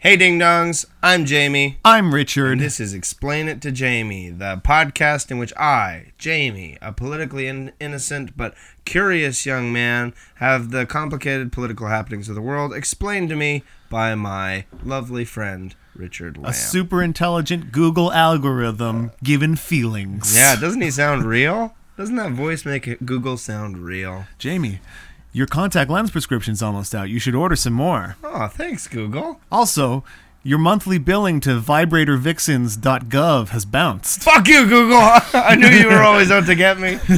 Hey Ding Dongs, I'm Jamie. I'm Richard. And this is Explain It to Jamie, the podcast in which I, Jamie, a politically in- innocent but curious young man, have the complicated political happenings of the world explained to me by my lovely friend, Richard Lamb. a super intelligent Google algorithm given feelings. yeah, doesn't he sound real? Doesn't that voice make Google sound real? Jamie, your contact lens prescription's almost out. You should order some more. Oh, thanks, Google. Also, your monthly billing to vibratorvixens.gov has bounced. Fuck you, Google. I knew you were always out to get me.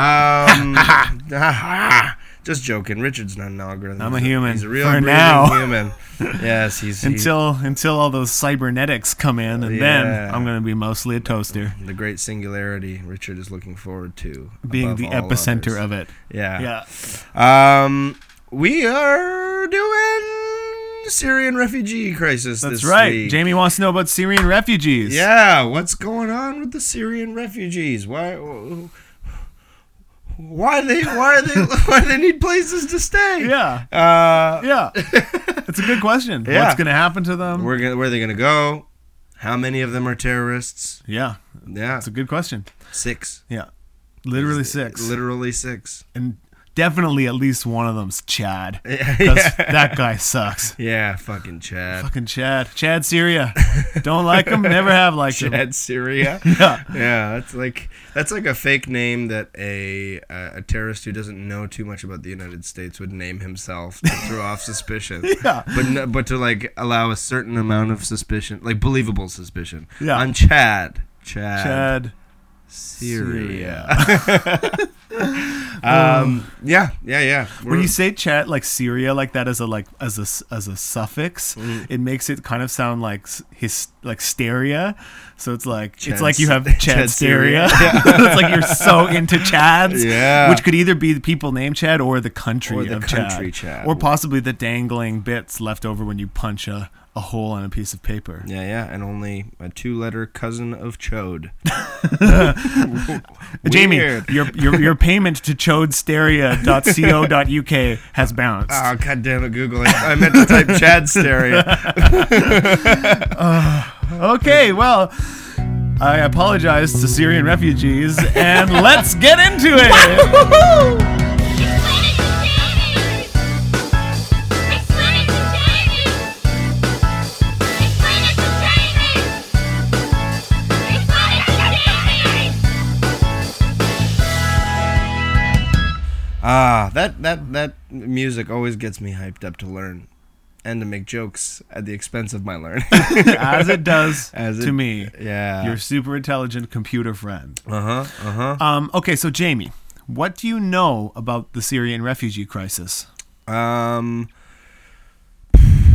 Um, ah, ah, ah. Just joking. Richard's not an algorithm. I'm a human. He's a real For breathing now. human. Yes, he's, Until until all those cybernetics come in, and Yeah. then I'm gonna be mostly a toaster, the great singularity. Richard is looking forward to being the epicenter others. of it. Yeah. Yeah, Um, we are doing Syrian refugee crisis. that's right. week. Jamie wants to know about Syrian refugees. Yeah, what's going on with the Syrian refugees? Why? Why they? Why they? Why they need places to stay? yeah, Uh, yeah. It's a good question. Yeah. What's gonna happen to them? where gonna, where are they gonna go? How many of them are terrorists? yeah, Yeah, it's a good question. six. Yeah, literally six, Literally six. and definitely at least one of them's Chad. Yeah, that guy sucks. yeah, fucking Chad. Fucking Chad. Chad Syria. Don't like him. Never have liked him. Chad Syria. Yeah. Yeah, that's like that's like a fake name that a uh, a terrorist who doesn't know too much about the United States would name himself to throw off suspicion. Yeah. but no, but to like allow a certain amount of suspicion, like believable suspicion. Yeah. on Chad, Chad, Chad Syria. um, yeah, yeah, yeah. When We're- you say Chad like Syria like that as a like as a as a suffix, Mm. it makes it kind of sound like his like stereo. So it's like Chad it's like you have Chad. Syria. it's like you're so into Chads. Yeah. Which could either be the people named Chad or the country Or the of country Chad. Chad. Or possibly the dangling bits left over when you punch a, a hole on a piece of paper. yeah, yeah, and only a two-letter cousin of Chode. Jamie, your, your your payment to chodestereo.co.uk has bounced. Oh god damn it, Google! I, meant to type Chad stereo. Uh, okay, well, I apologize to Syrian refugees, and let's get into it. Ah, that that that music always gets me hyped up to learn, and to make jokes at the expense of my learning. As it does As to me, yeah. your super intelligent computer friend. Uh huh. Uh huh. Um, okay, so Jamie, what do you know about the Syrian refugee crisis? Um.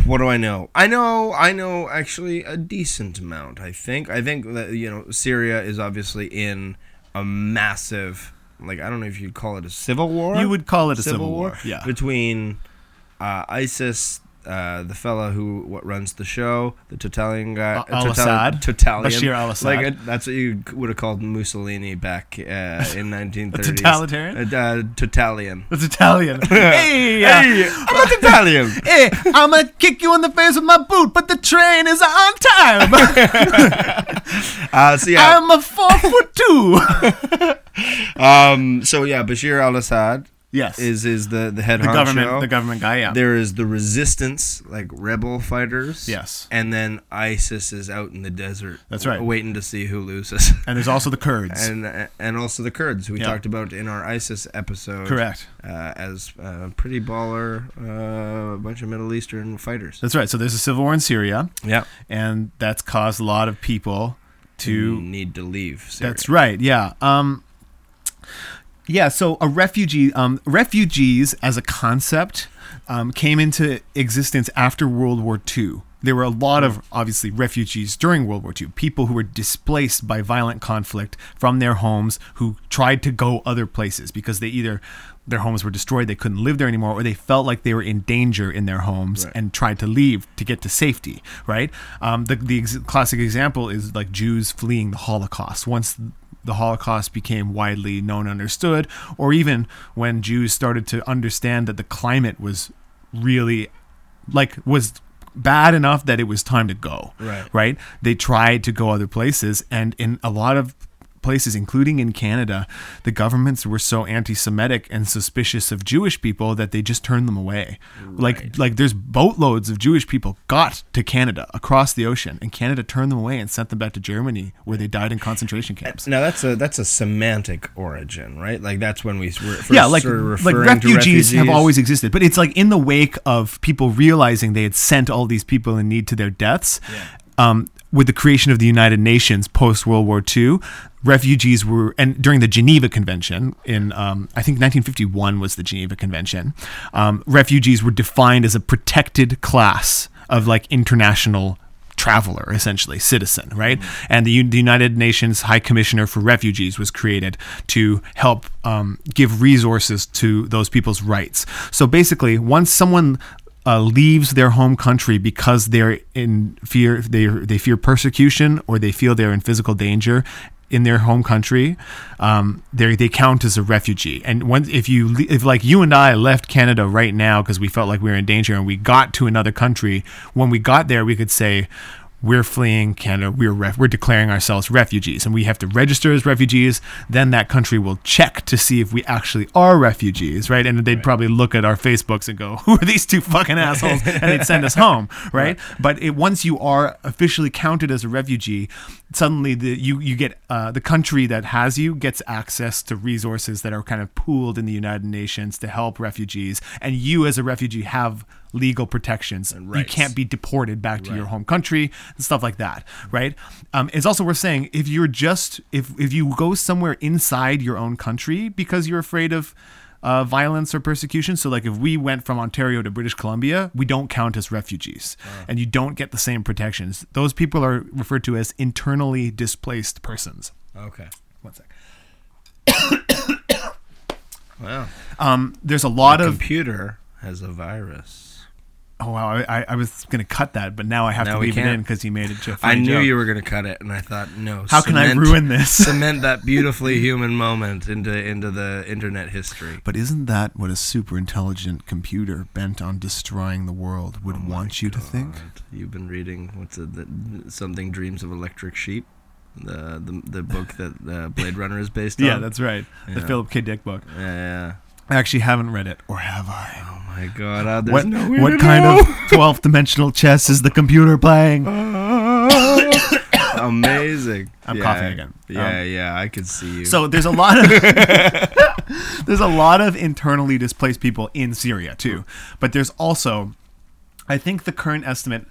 What do I know? I know. I know actually a decent amount. I think. I think that you know Syria is obviously in a massive, like I don't know if you'd call it a civil war. You would call it a civil, war. Yeah. between uh, ISIS, uh, the fella who what runs the show, the Totalian guy, Al- uh, al-Assad? Totalian, Bashir al-Assad. Like uh, that's what you would have called Mussolini back uh, in 1930s. totalitarian? Uh, uh, Totalian. It's Italian. hey, uh, Hey, I'm not Italian. hey, I'm gonna kick you in the face with my boot, but the train is on time. Uh, so yeah, I'm a four foot two. um, so yeah, Bashir al-Assad yes, is is the the head the honcho. government, the government guy. Yeah. There is the resistance, like rebel fighters. Yes. And then ISIS is out in the desert. That's right. Waiting to see who loses. And there's also the Kurds. and and also the Kurds, who we Yeah. talked about in our ISIS episode. Correct. Uh, as uh, pretty baller, uh, a bunch of Middle Eastern fighters. That's right. So there's a civil war in Syria, Yeah. and that's caused a lot of people To to. need to leave. Syria. That's right. Yeah. Um. Yeah. So a refugee, um, refugees as a concept, um, came into existence after World War II. There were a lot of obviously refugees during World War II, people who were displaced by violent conflict from their homes, who tried to go other places because they either their homes were destroyed, they couldn't live there anymore, or they felt like they were in danger in their homes Right. and tried to leave to get to safety. Right. Um, the the ex- classic example is like Jews fleeing the Holocaust. Once the Holocaust became widely known and understood, or even when Jews started to understand that the climate was really like was bad enough that it was time to go. Right. Right. They tried to go other places, and in a lot of places, including in Canada, the governments were so anti-Semitic and suspicious of Jewish people that they just turned them away. Like, like there's boatloads of Jewish people got to Canada across the ocean, and Canada turned them away and sent them back to Germany, where they died in concentration camps. Now that's a that's a semantic origin, right? Like that's when we were first yeah, like like to refugees have always existed, but it's like in the wake of people realizing they had sent all these people in need to their deaths. Um, with the creation of the United Nations post World War II, refugees were, and during the Geneva Convention in, um, I think 1951 was the Geneva Convention, um, refugees were defined as a protected class of like international traveler, essentially citizen, right? And the, the United Nations High Commissioner for Refugees was created to help um, give resources to those people's rights. So basically, once someone uh, leaves their home country because they're in fear, they they fear persecution or they feel they're in physical danger in their home country, um, they they count as a refugee. And once if you if like you and I left Canada right now because we felt like we were in danger and we got to another country, when we got there, we could say. We're fleeing Canada. We're ref- we're declaring ourselves refugees, and we have to register as refugees. Then that country will check to see if we actually are refugees, right? And they'd probably look at our Facebooks and go, "Who are these two fucking assholes?" and they'd send us home, right? But it, once you are officially counted as a refugee, suddenly the you you get uh, the country that has you gets access to resources that are kind of pooled in the United Nations to help refugees, and you as a refugee have legal protections. You can't be deported back to your home country and stuff like that, right? Um, it's also worth saying if you're just if if you go somewhere inside your own country because you're afraid of uh, violence or persecution. So, like if we went from Ontario to British Columbia, we don't count as refugees, and you don't get the same protections. Those people are referred to as internally displaced persons. Okay. One sec. Wow. Um, there's a lot of computer has a virus. Oh wow, I, I- was gonna cut that, but now I have Now to leave it in because you made it. Just I knew you were gonna cut it, and I thought, no. How can I ruin this? cement that beautifully human moment into into the internet history. But isn't that what a super intelligent computer bent on destroying the world would Oh want you to think? You've been reading what's it? The, something Dreams of Electric Sheep, the the, the book that uh, Blade Runner is based on. Yeah, that's right. The Philip K. Dick book. Yeah, yeah. I actually haven't read it, or have I? Oh my God! Uh, What no way what kind know. of twelfth dimensional chess is the computer playing? Amazing. I'm Yeah, coughing again. Yeah, Um, yeah, I could see you. So there's a lot of there's a lot of internally displaced people in Syria too, but there's also, I think the current estimate.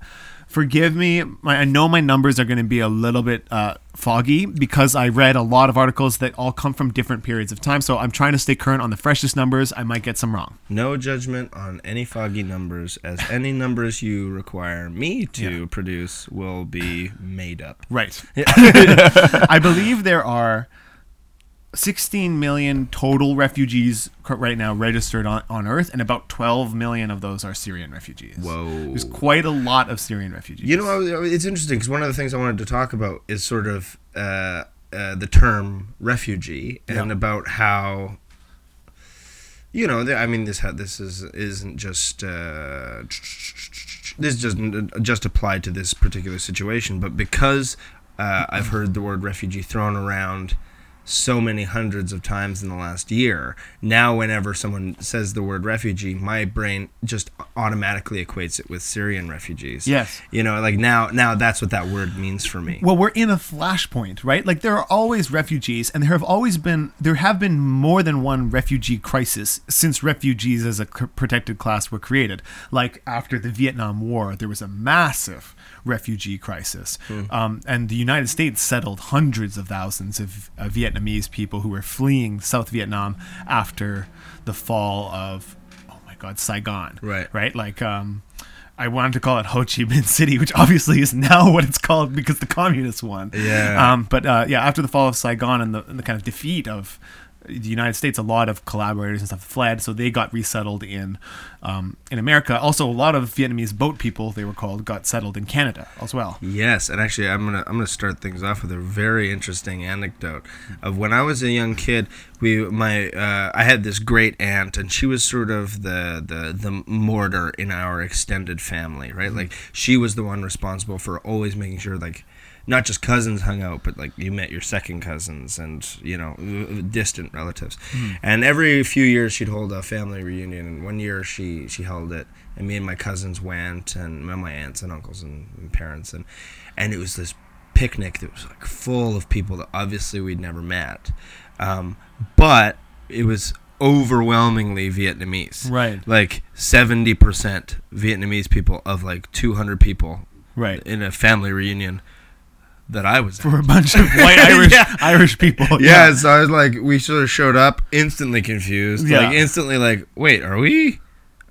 Forgive me, my, I know my numbers are going to be a little bit uh, foggy because I read a lot of articles that all come from different periods of time. So I'm trying to stay current on the freshest numbers. I might get some wrong. no judgment on any foggy numbers, as any numbers you require me to produce will be made up. Right. I believe there are 16 million total refugees right now registered on, on Earth, and about 12 million of those are Syrian refugees. Whoa. There's quite a lot of Syrian refugees. You know, it's interesting because one of the things I wanted to talk about is sort of uh, uh, the term refugee and Yeah. about how. You know, I mean, this ha- this is isn't just uh, this doesn't just apply to this particular situation, but because uh, I've heard the word refugee thrown around so many hundreds of times in the last year. Now, whenever someone says the word refugee, my brain just automatically equates it with Syrian refugees. Yes. You know, like now, now that's what that word means for me. Well, we're in a flashpoint, right? Like there are always refugees, and there have always been there have been more than one refugee crisis since refugees as a c- protected class were created. Like after the Vietnam War, there was a massive refugee crisis, um, and the United States settled hundreds of thousands of uh, Vietnamese people who were fleeing South Vietnam after the fall of oh my God, Saigon. Right. Right. Like um. I wanted to call it Ho Chi Minh City, which obviously is now what it's called because the communists won. Yeah. Um, but uh, yeah, after the fall of Saigon and the, and the kind of defeat of the United States, a lot of collaborators and stuff fled, so they got resettled in um, in America. Also, a lot of Vietnamese boat people, they were called, got settled in Canada as well. Yes, and actually, I'm gonna I'm gonna start things off with a very interesting anecdote of when I was a young kid. We my uh, I had this great aunt, and she was sort of the the the mortar in our extended family, right? Like she was the one responsible for always making sure like. Not just cousins hung out, but like you met your second cousins and you know distant relatives. And every few years she'd hold a family reunion. And one year she she held it, and me and my cousins went, and my aunts and uncles and, and parents, and and it was this picnic that was like full of people that obviously we'd never met, um, but it was overwhelmingly Vietnamese. Right. Like seventy percent Vietnamese people of like two hundred people Right. in a family reunion that I was at. For a bunch of white Irish Yeah. Irish people. Yeah, so I was like, we sort of showed up instantly confused, Yeah. like instantly like, wait, are we,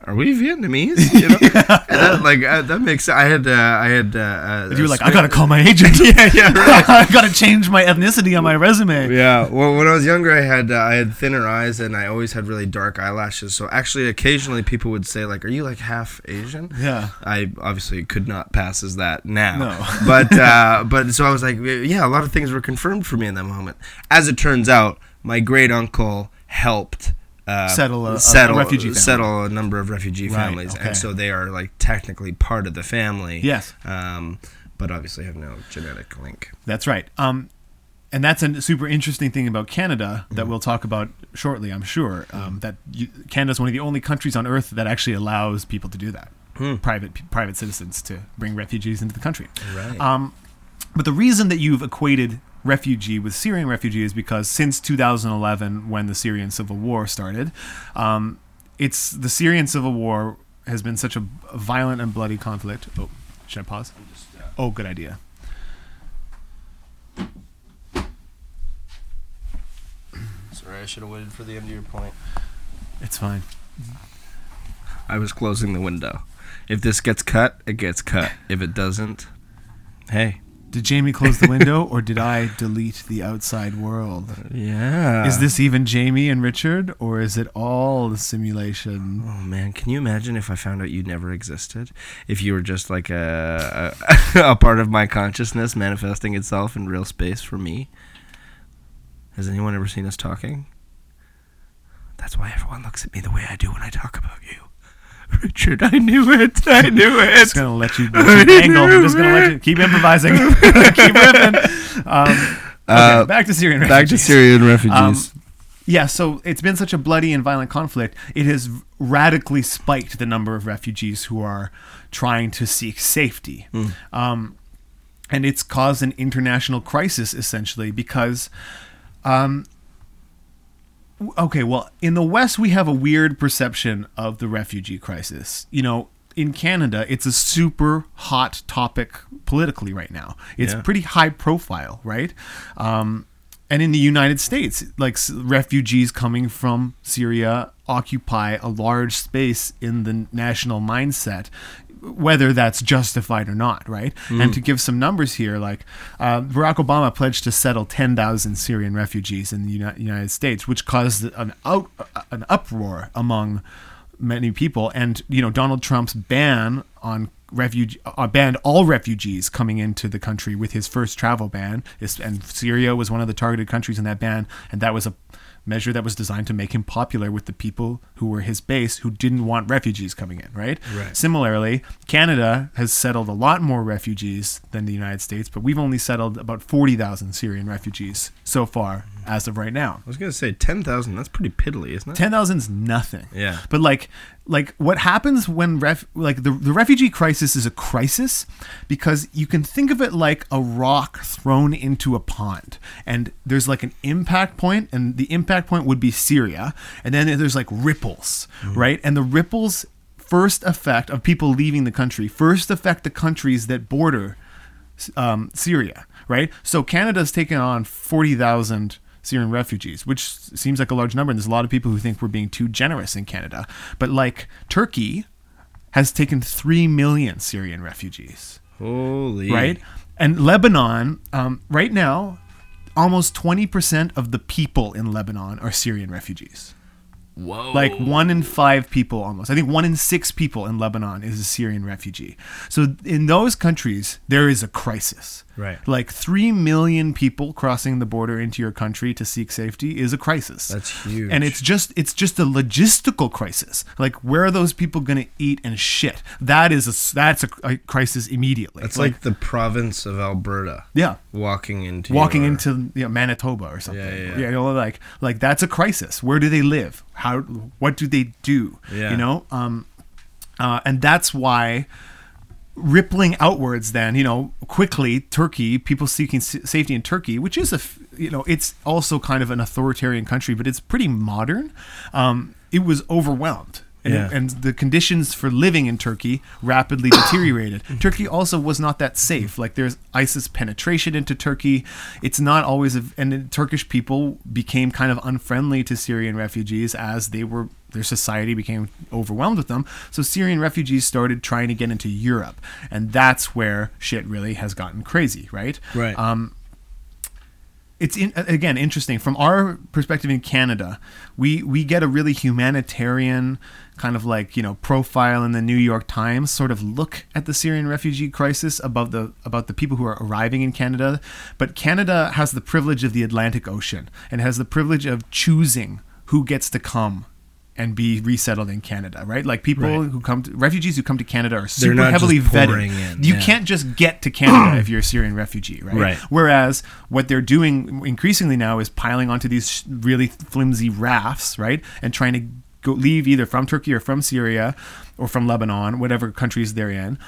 are we Vietnamese? You know, And that, like uh, that makes. I had, uh, I had. Uh, uh, You were like, I gotta call my agent. yeah, yeah, right. I gotta change my ethnicity on my resume. Yeah, well, when I was younger, I had uh, I had thinner eyes and I always had really dark eyelashes. So actually, occasionally people would say like, "Are you like half Asian?" Yeah. I obviously could not pass as that now. No. but uh, but so I was like, yeah, a lot of things were confirmed for me in that moment. As it turns out, my great uncle helped. Uh, Settle a- a refugee family. settle a number of refugee Right, families, okay. and so they are like technically part of the family. Yes. um, but obviously have no genetic link. That's right. Um, and that's a super interesting thing about Canada Mm-hmm. that we'll talk about shortly, I'm sure. Um, that you, Canada's one of the only countries on earth that actually allows people to do that. Hmm. Private private citizens to bring refugees into the country. Right. Um, but the reason that you've equated refugee with Syrian refugees because since 2011, when the Syrian civil war started, um, it's the Syrian civil war has been such a violent and bloody conflict. Oh, should I pause? Oh, good idea. Sorry, I should have waited for the end of your point. It's fine. I was closing the window. If this gets cut, it gets cut. If it doesn't, hey. Did Jamie close the window or did I delete the outside world? Yeah. Is this even Jamie and Richard or is it all the simulation? Oh man, can you imagine if I found out you never existed? If you were just like a a, a part of my consciousness manifesting itself in real space for me? Has anyone ever seen us talking? That's why everyone looks at me the way I do when I talk about you. Richard, I knew it. I knew it. just gonna let you, let you angle. I'm just gonna let you keep improvising, keep riffing. Um, okay, Uh, back to Syrian refugees. Back to. Syrian refugees. Yeah, so it's been such a bloody and violent conflict. It has radically spiked the number of refugees who are trying to seek safety. Um, and it's caused an international crisis essentially because um, w- okay well in the west we have a weird perception of the refugee crisis. You know in canada it's a super hot topic politically right now. It's Yeah. pretty high profile right? Um, and in the united states like refugees coming from syria occupy a large space in the national mindset whether that's justified or not, right? And to give some numbers here, like uh, Barack Obama pledged to settle 10,000 Syrian refugees in the Uni- United States, which caused an out an uproar among many people. And you know, Donald Trump's ban on refugee uh, banned all refugees coming into the country with his first travel ban. Is- And Syria was one of the targeted countries in that ban, and that was a measure that was designed to make him popular with the people who were his base who didn't want refugees coming in, right? Right. Similarly, Canada has settled a lot more refugees than the United States, but we've only settled about 40,000 Syrian refugees so far as of right now. I was gonna say ten thousand. That's pretty piddly, isn't it? 10,000's nothing. Yeah. But like like what happens when ref like the the refugee crisis is a crisis because you can think of it like a rock thrown into a pond and there's like an impact point and the impact point would be Syria and then there's like ripples, right? And the ripples first effect of people leaving the country first affect the countries that border um, Syria, right? So Canada's taken on 40,000 Syrian refugees, which seems like a large number. And there's a lot of people who think we're being too generous in Canada. But like Turkey has taken 3 million Syrian refugees, Holy. right? And Lebanon, um, right now, almost 20% of the people in Lebanon are Syrian refugees. Whoa. Like one in five people almost. I think one in six people in Lebanon is a Syrian refugee. So in those countries, there is a crisis. Right. Like three million people crossing the border into your country to seek safety is a crisis. That's huge. And it's just it's just a logistical crisis. Like where are those people going to eat and shit? That is a that's a, a crisis immediately. That's like, the province of Alberta yeah walking into walking your- into you know, Manitoba or something. Yeah, yeah, You know, like like that's a crisis. Where do they live? How? What do they do? Yeah. You know, um, uh, and that's why rippling outwards. Then you know, quickly Turkey, people seeking s- safety in Turkey, which is a f- you know, it's also kind of an authoritarian country, but it's pretty modern. Um, it was overwhelmed. And, Yeah. and the conditions for living in Turkey rapidly deteriorated. Turkey also was not that safe. Like there's ISIS penetration into Turkey. It's not always, a, and the Turkish people became kind of unfriendly to Syrian refugees as they were their society became overwhelmed with them. So Syrian refugees started trying to get into Europe, and that's where shit really has gotten crazy, right? Right. Um, it's in, again interesting from our perspective in Canada. We we get a really humanitarian kind of like you know profile in the New York Times sort of look at the Syrian refugee crisis above the about the people who are arriving in Canada. But Canada has the privilege of the Atlantic Ocean and has the privilege of choosing who gets to come and be resettled in Canada, right? Like people Right. who come to refugees who come to Canada are super heavily vetted. in, you yeah. can't just get to Canada if you're a Syrian refugee, right? Right. Whereas what they're doing increasingly now is piling onto these really flimsy rafts, right, and trying to go leave either from Turkey or from Syria or from Lebanon, whatever countries they're in,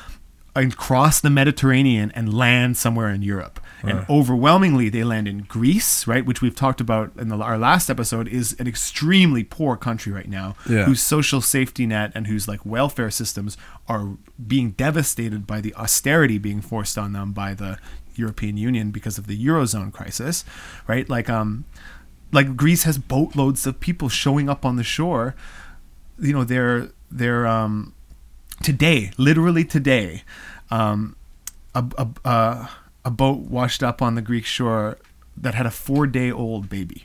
and cross the Mediterranean and land somewhere in Europe. And overwhelmingly, they land in Greece, right, which we've talked about in the, our last episode, is an extremely poor country right now, Yeah. whose social safety net and whose like welfare systems are being devastated by the austerity being forced on them by the European Union because of the eurozone crisis, right? Like um like Greece has boatloads of people showing up on the shore. You know, they're they're um today, literally today, um a a a, a boat washed up on the Greek shore that had a 4-day-old baby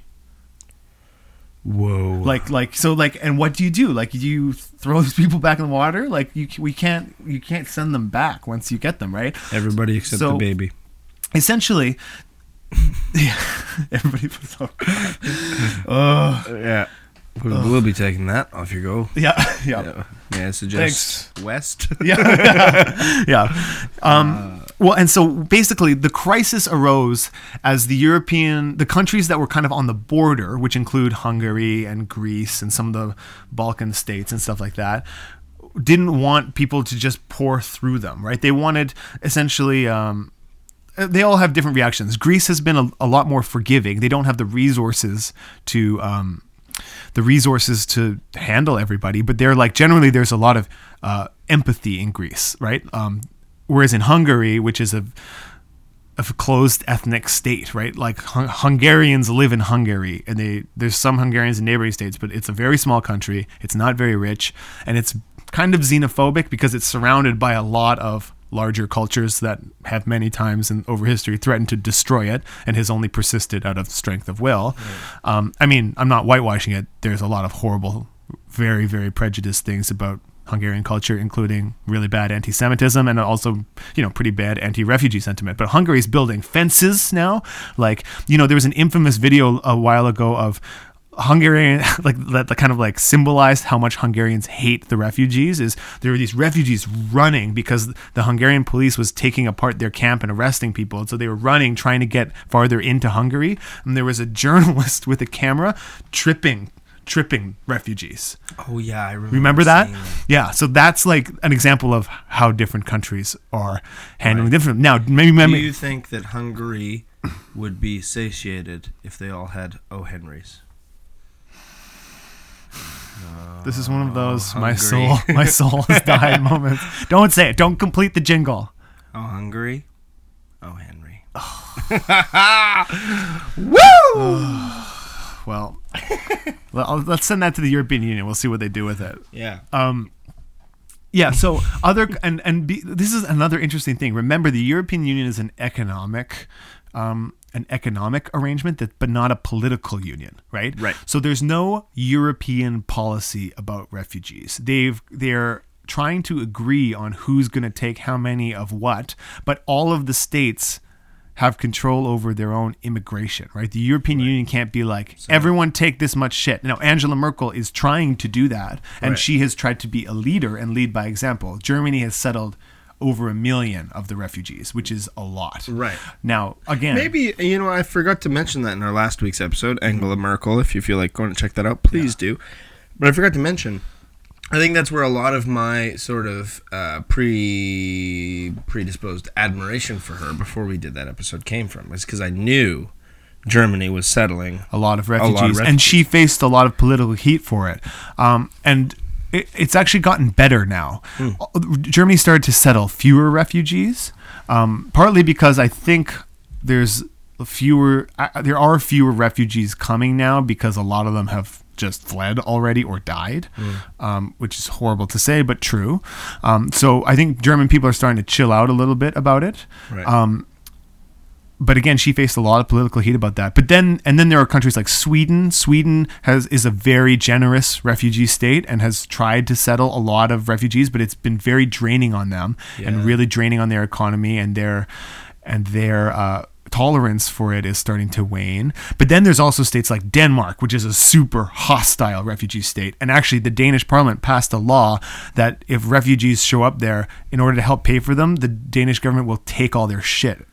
Whoa. like like so like and what do you do like you throw these people back in the water like you we can't you can't send them back once you get them right everybody except So- the baby. essentially yeah, everybody puts up oh Yeah. We'll, we'll be taking that off your go. yeah yeah Yeah. I suggest West? yeah yeah um well and so basically the crisis arose as the european the countries that were kind of on the border which include hungary and greece and some of the balkan states and stuff like that didn't want people to just pour through them right they wanted essentially um they all have different reactions. Greece has been a, a lot more forgiving. They don't have the resources to um, the resources to handle everybody, but they're like generally there's a lot of uh, empathy in Greece, right? Um, whereas in Hungary, which is a of a closed ethnic state, right? Like Hun- Hungarians live in Hungary, and they there's some Hungarians in neighboring states, but it's a very small country. It's not very rich, and it's kind of xenophobic because it's surrounded by a lot of larger cultures that have many times in over history threatened to destroy it, and has only persisted out of strength of will. Um, I mean, I'm not whitewashing it. There's a lot of horrible, very very prejudiced things about Hungarian culture, including really bad anti-Semitism and also, you know, pretty bad anti-refugee sentiment. But Hungary's building fences now. Like, you know, there was an infamous video a while ago of Hungarian, like that, kind of like symbolized how much Hungarians hate the refugees. Is there were these refugees running because the Hungarian police was taking apart their camp and arresting people, and so they were running, trying to get farther into Hungary. And there was a journalist with a camera tripping, tripping refugees. Oh yeah, I remember. Remember that? Yeah. So that's like an example of how different countries are handling different. Now, maybe, Do you think that Hungary would be satiated if they all had O. Henrys? this is one of oh, those my soul, my soul has died moments. Don't say it. Don't complete the jingle. Oh, Hungary. Oh, Henry. Well, well, I'll- let's send that to the European Union. We'll see what they do with it. Yeah. Um, yeah. So other and and be, this is another interesting thing. Remember, the European Union is an economic um, an economic arrangement that but not a political union, right? Right. So there's no European policy about refugees. They've they're trying to agree on who's going to take how many of what, but all of the states have control over their own immigration, right? The European Union can't be like everyone take this much shit. Now Angela Merkel is trying to do that, and Right. she has tried to be a leader and lead by example. Germany has settled over a million of the refugees, which is a lot. Right. Now, again, Maybe you know I forgot to mention that in our last week's episode, Angela Merkel. If you feel like going to check that out, please do. But I forgot to mention. I think that's where a lot of my sort of uh, pre predisposed admiration for her before we did that episode came from. Was because I knew Germany was settling. a lot of lot of refugees, and she faced a lot of political heat for it. Um, and it, it's actually gotten better now. Germany started to settle fewer refugees, um, partly because I think there's fewer. Uh, there are fewer refugees coming now because a lot of them have just fled already or died, um, which is horrible to say, but true. Um, so I think German people are starting to chill out a little bit about it. Right. Um, but again, she faced a lot of political heat about that. But then, and then there are countries like Sweden. Sweden has is a very generous refugee state and has tried to settle a lot of refugees, but it's been very draining on them and really draining on their economy and their and their uh, tolerance for it is starting to wane. But then there's also states like Denmark, which is a super hostile refugee state. And actually, the Danish parliament passed a law that if refugees show up there, in order to help pay for them, the Danish government will take all their shit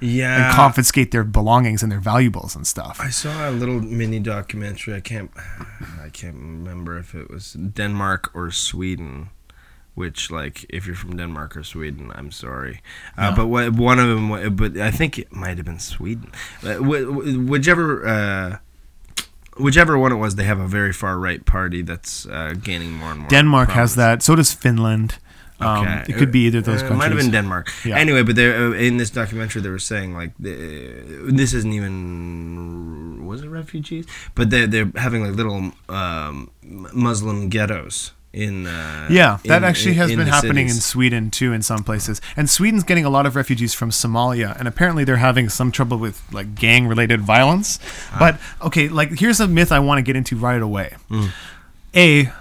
Yeah. and confiscate their belongings and their valuables and stuff. I saw a little mini documentary. I can't, I can't remember if it was Denmark or Sweden. Which, like, if you're from Denmark or Sweden, I'm sorry, uh, but what, one of them, but I think it might have been Sweden. Uh, wh- wh- whichever, uh, whichever one it was, they have a very far right party that's uh, gaining more and more. Denmark has that. So does Finland. Um, Okay. it could be either of those Uh, It countries. might have been Denmark. Yeah. Anyway, but uh, in this documentary they were saying like this isn't even was it refugees, but they they're having like little um, Muslim ghettos in. Uh, Yeah, that in- actually has in been happening in. Sweden too, in some places. And Sweden's getting a lot of refugees from Somalia, and apparently they're having some trouble with like gang-related violence. Ah. But okay, like here's a myth I want to get into right away. Mm. A,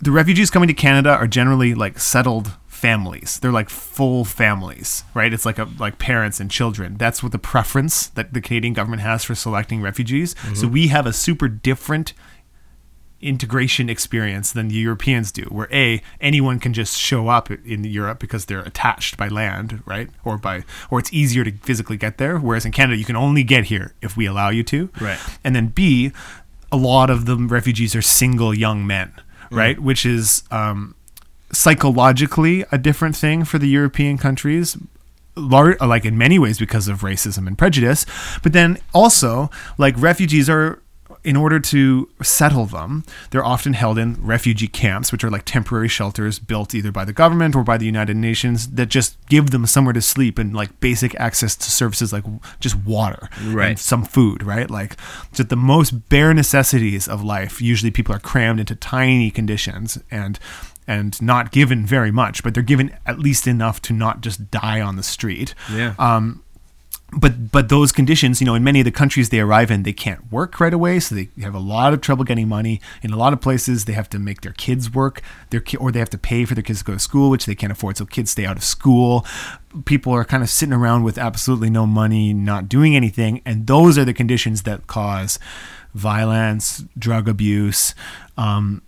the refugees coming to Canada are generally like settled families. They're like full families, right? It's like a like parents and children. That's what the preference that the Canadian government has for selecting refugees. Mm-hmm. So we have a super different integration experience than the Europeans do, where a anyone can just show up in Europe because they're attached by land, right, or by or it's easier to physically get there. Whereas in Canada, you can only get here if we allow you to, Right. And then b a lot of the refugees are single young men, right, which is um, psychologically a different thing for the European countries lar- like in many ways because of racism and prejudice but then also like refugees are in order to settle them they're often held in refugee camps which are like temporary shelters built either by the government or by the united nations that just give them somewhere to sleep and like basic access to services like just water Right. and some food right like just the most bare necessities of life usually people are crammed into tiny conditions and and not given very much, but they're given at least enough to not just die on the street. Yeah. Um, but but those conditions, you know, in many of the countries they arrive in, they can't work right away, so they have a lot of trouble getting money. In a lot of places, they have to make their kids work, their ki- or they have to pay for their kids to go to school, which they can't afford. So kids stay out of school. People are kind of sitting around with absolutely no money, not doing anything, and those are the conditions that cause violence, drug abuse, um,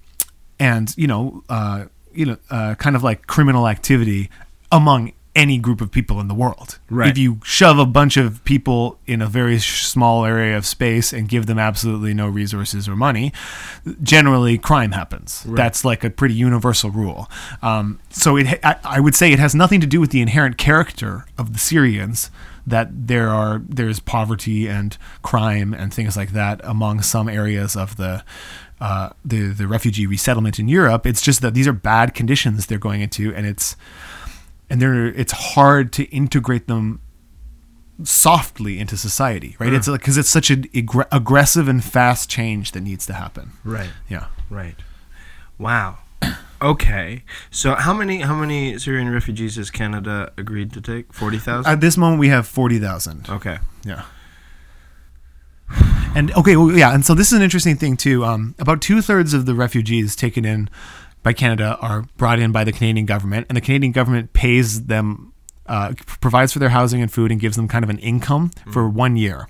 and you know, uh, you know, uh, kind of like criminal activity among any group of people in the world. Right. If you shove a bunch of people in a very small area of space and give them absolutely no resources or money, generally crime happens. That's like a pretty universal rule. Um, so it, I, I would say, it has nothing to do with the inherent character of the Syrians. That there are there's poverty and crime and things like that among some areas of the uh, the the refugee resettlement in Europe. It's just that these are bad conditions they're going into, and it's and they're it's hard to integrate them softly into society, right? It's like because it's such an aggr- aggressive and fast change that needs to happen. Right. Yeah. Right. Wow. Okay, so how many how many Syrian refugees has Canada agreed to take? Forty thousand. At this moment, we have forty thousand. Okay. Yeah. And okay, well, yeah, and so this is an interesting thing too. Um, about two thirds of the refugees taken in by Canada are brought in by the Canadian government, and the Canadian government pays them, uh, provides for their housing and food, and gives them kind of an income for one year.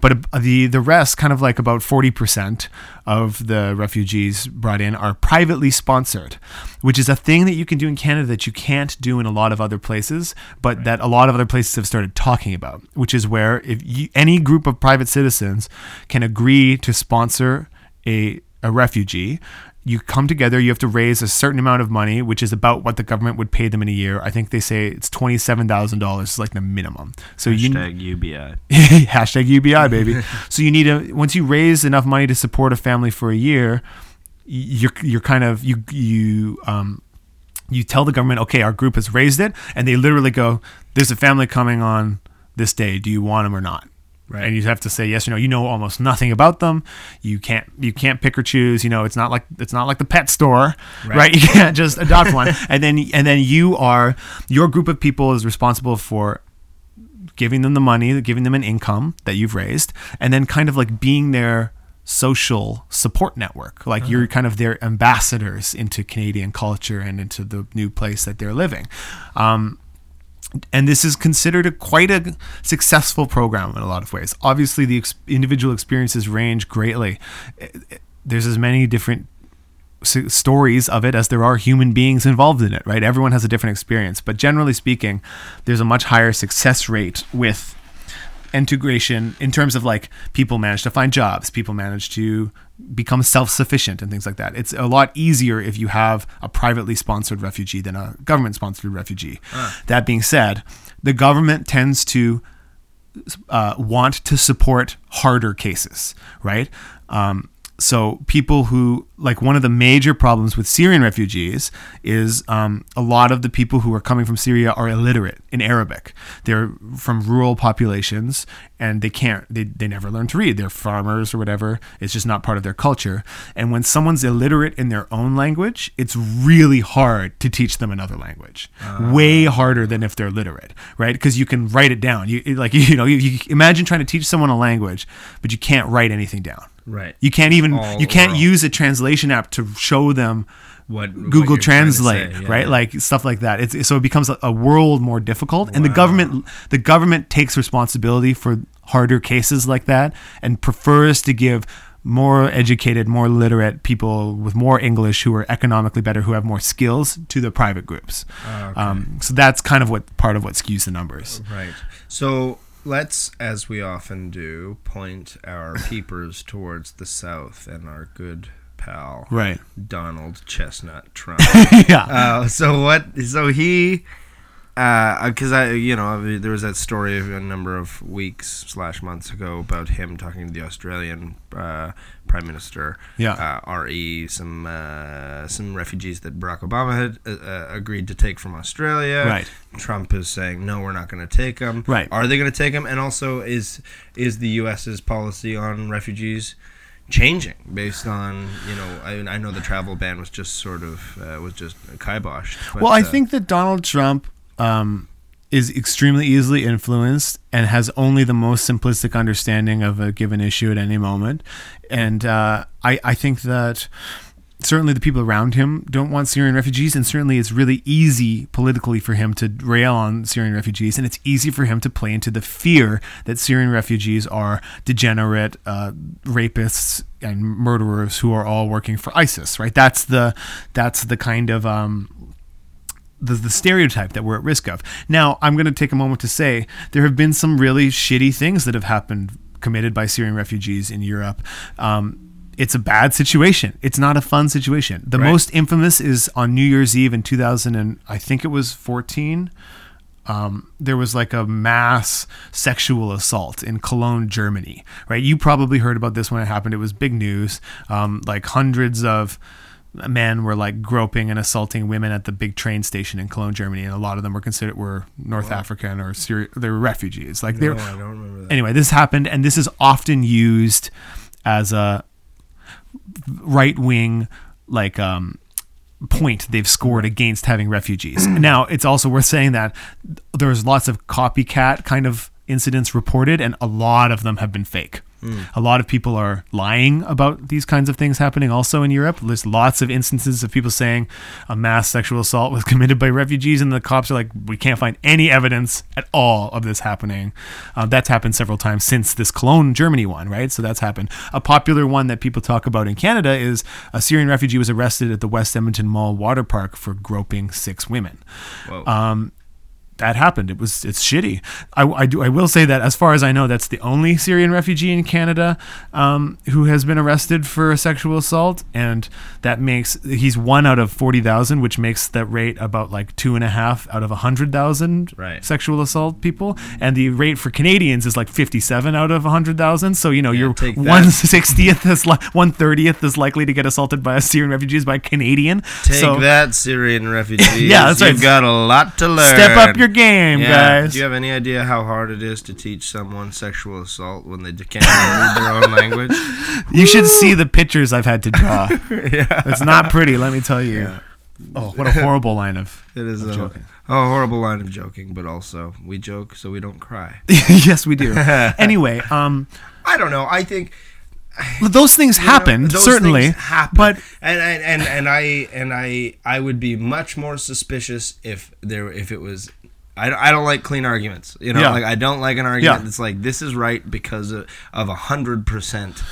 But uh, the the rest, kind of like about forty percent of the refugees brought in, are privately sponsored, which is a thing that you can do in Canada that you can't do in a lot of other places, but that a lot of other places have started talking about. Which is where if you, any group of private citizens can agree to sponsor a a refugee. You come together, you have to raise a certain amount of money, which is about what the government would pay them in a year. I think they say it's $27,000 is like the minimum. So you Hashtag UBI. hashtag UBI baby. so you need a once you raise enough money to support a family for a year, you're you're kind of you you um you tell the government, okay, our group has raised it, and they literally go, there's a family coming on this day. Do you want them or not? Right. And you have to say yes or no. You know almost nothing about them. You can't you can't pick or choose. You know it's not like it's not like the pet store, Right. right? You can't just adopt one. And then and then you are your group of people is responsible for giving them the money, giving them an income that you've raised, and then kind of like being their social support network. Like you're kind of their ambassadors into Canadian culture and into the new place that they're living. Um, and this is considered a quite a successful program in a lot of ways. Obviously, the ex- individual experiences range greatly. There's as many different s- stories of it as there are human beings involved in it, right? Everyone has a different experience, but generally speaking, there's a much higher success rate with integration in terms of like people manage to find jobs, people manage to become self-sufficient and things like that. It's a lot easier if you have a privately sponsored refugee than a government sponsored refugee. That being said, the government tends to uh, want to support harder cases, right? Um, so people who like one of the major problems with Syrian refugees is um, a lot of the people who are coming from Syria are illiterate in Arabic. They're from rural populations and they can't they, they never learn to read. They're farmers or whatever. It's just not part of their culture. And when someone's illiterate in their own language, it's really hard to teach them another language. Way harder than if they're literate, right? Because you can write it down. You like you know you, you imagine trying to teach someone a language, but you can't write anything down. Right. You can't even All you can't oral. use a translation app to show them What what Google to Translate, say, yeah, right? Like stuff like that. It's so it becomes a, a world more difficult, and the government the government takes responsibility for harder cases like that and prefers to give more educated, more literate people with more English who are economically better, who have more skills, to the private groups. Ah, okay. Um, so that's kind of what part of what skews the numbers. Right. So let's, as we often do, point our peepers towards the south and our good pal Right. Donald Chestnut Trump. yeah. uh, so what? So he, because I, you know, I mean, there was that story a number of weeks slash months ago about him talking to the Australian uh, Prime Minister. Yeah. Uh, re some uh, some refugees that Barack Obama had uh, uh, agreed to take from Australia. Right. Trump is saying no, we're not going to take them. Right. Are they going to take them? And also, is is the U.S.'s policy on refugees? changing based on you know I, I know the travel ban was just sort of uh, was just kiboshed but, well, I uh, think that Donald Trump um, is extremely easily influenced and has only the most simplistic understanding of a given issue at any moment. And uh, I, I think that certainly the people around him don't want Syrian refugees, and certainly it's really easy politically for him to rail on Syrian refugees, and it's easy for him to play into the fear that Syrian refugees are degenerate uh, rapists and murderers who are all working for ISIS. Right? That's the that's the kind of um, the, the stereotype that we're at risk of. Now, I'm going to take a moment to say there have been some really shitty things that have happened committed by Syrian refugees in Europe. Um, it's a bad situation. It's not a fun situation. The Right. most infamous is on New Year's Eve in 2000 and I think it was 14. Um, there was like a mass sexual assault in Cologne, Germany. Right? You probably heard about this when it happened. It was big news. Um, like hundreds of men were like groping and assaulting women at the big train station in Cologne, Germany, and a lot of them were considered were North African or Syri- they were refugees. Like no, they're I don't remember that anyway. This happened, and this is often used as a right wing like um point they've scored against having refugees. now, it's also worth saying that there's lots of copycat kind of incidents reported, and a lot of them have been fake. A lot of people are lying about these kinds of things happening also in Europe. There's lots of instances of people saying a mass sexual assault was committed by refugees, and the cops are like, we can't find any evidence at all of this happening. Uh, that's happened several times since this Cologne, Germany one, right? So that's happened. A popular one that people talk about in Canada is a Syrian refugee was arrested at the West Edmonton Mall water park for groping six women Whoa. That happened. It was it's shitty. I, I do I will say that as far as I know, that's the only Syrian refugee in Canada um, who has been arrested for a sexual assault, and that makes he's one out of forty thousand, which makes that rate about like two and a half out of a hundred thousand Right. sexual assault people, and the rate for Canadians is like fifty seven out of a hundred thousand. So you know you're take one sixtieth is li- one thirtieth is likely to get assaulted by a Syrian refugee is by a Canadian. Take so that, Syrian refugees. Yeah, that's right. You've got a lot to learn. Step up your game, Yeah. guys. Do you have any idea how hard it is to teach someone sexual assault when they can't even read their own language? You should see the pictures I've had to draw. yeah. It's not pretty, let me tell you. Oh, what a horrible line of. It is Of a, joking. a horrible line of joking, but also we joke so we don't cry. yes, we do. Anyway, um, I don't know. I think those things you know, happened those certainly, things happen. but and, and and and I and I I would be much more suspicious if there if it was. I, don't- I don't like clean arguments. You know, Yeah. like I don't like an argument Yeah. that's like this is right because of a hundred percent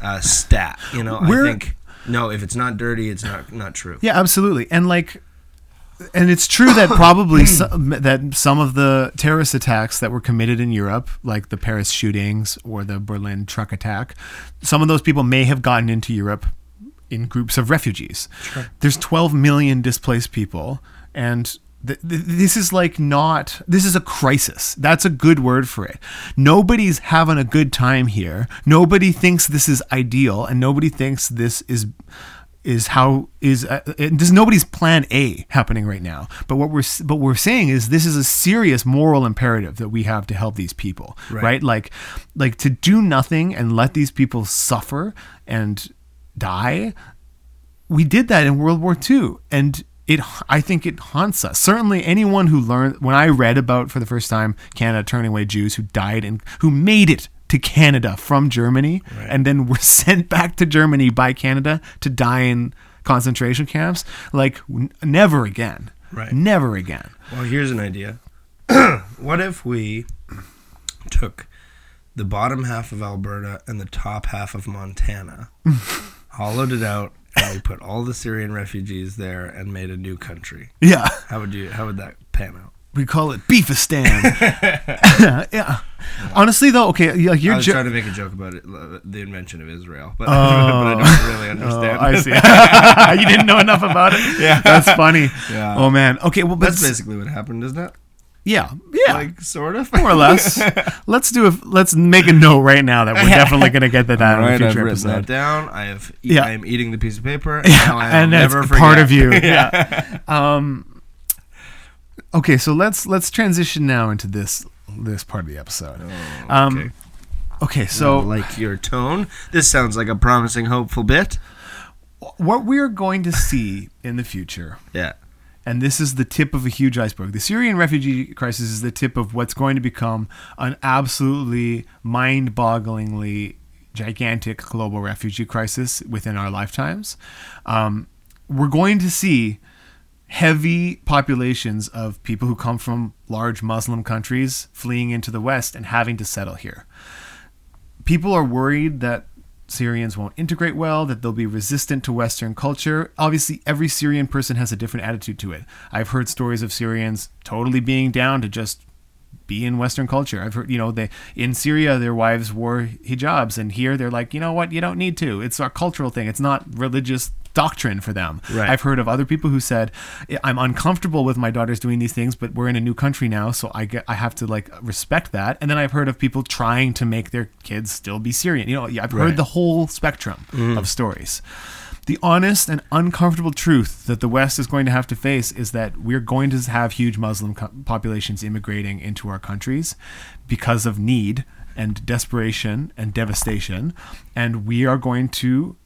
uh, stat. You know, We're- I think no. If it's not dirty, it's not not true. yeah, absolutely, and like, and it's true that probably some, that some of the terrorist attacks that were committed in Europe, like the Paris shootings or the Berlin truck attack, some of those people may have gotten into Europe in groups of refugees. There's 12 million displaced people, and this is like not. This is a crisis. That's a good word for it. Nobody's having a good time here. Nobody thinks this is ideal, and nobody thinks this is is how is uh, there's nobody's plan A happening right now. But what we're but we're saying is this is a serious moral imperative that we have to help these people, Right. right? Like like to do nothing and let these people suffer and die. We did that in World War II, and it I think it haunts us. Certainly, anyone who learned when I read about for the first time Canada turning away Jews who died and who made it to Canada from Germany and then were sent back to Germany by Canada to die in concentration camps, like n- never again, Right. Never again. Well, here's an idea. what if we took the bottom half of Alberta and the top half of Montana, hollowed it out, and we put all the Syrian refugees there and made a new country? Yeah. How would you? How would that pan out? We call it Beefistan. yeah. Honestly, though, okay, like you're was jo- trying to make a joke about it, uh, the invention of Israel, but, but I don't oh. really understand. Oh, I see. you didn't know enough about it. Yeah. that's funny. Yeah. Oh man. Okay. Well, That's basically what happened, isn't it? Yeah, yeah, Like sort of, more or less. let's do a. Let's make a note right now that we're definitely going to get to that All right, in a I've future written that episode. down. I have. Yeah. I am eating the piece of paper, and I and that's never part forget. of you. yeah. Um. Okay, so let's let's transition now into this this part of the episode. Um, okay. Okay, So, so like your tone, this sounds like a promising, hopeful bit. what we are going to see in the future Yeah. And this is the tip of a huge iceberg. The Syrian refugee crisis is the tip of what's going to become an absolutely mind bogglingly gigantic global refugee crisis within our lifetimes. Um, we're going to see heavy populations of people who come from large Muslim countries fleeing into the West and having to settle here people are worried that Syrians won't integrate well, that they'll be resistant to Western culture. Obviously, every Syrian person has a different attitude to it. I've heard stories of Syrians totally being down to just be in Western culture. I've heard, you know, they in Syria their wives wore hijabs, and here they're like, you know what, you don't need to. It's a cultural thing. It's not religious doctrine for them. Right. I've heard of other people who said, I'm uncomfortable with my daughters doing these things, but we're in a new country now, so I get I have to like respect that. And then I've heard of people trying to make their kids still be Syrian. You know, I've Right. heard the whole spectrum mm. of stories. The honest and uncomfortable truth that the West is going to have to face is that we're going to have huge Muslim co- populations immigrating into our countries because of need and desperation and devastation, and we are going to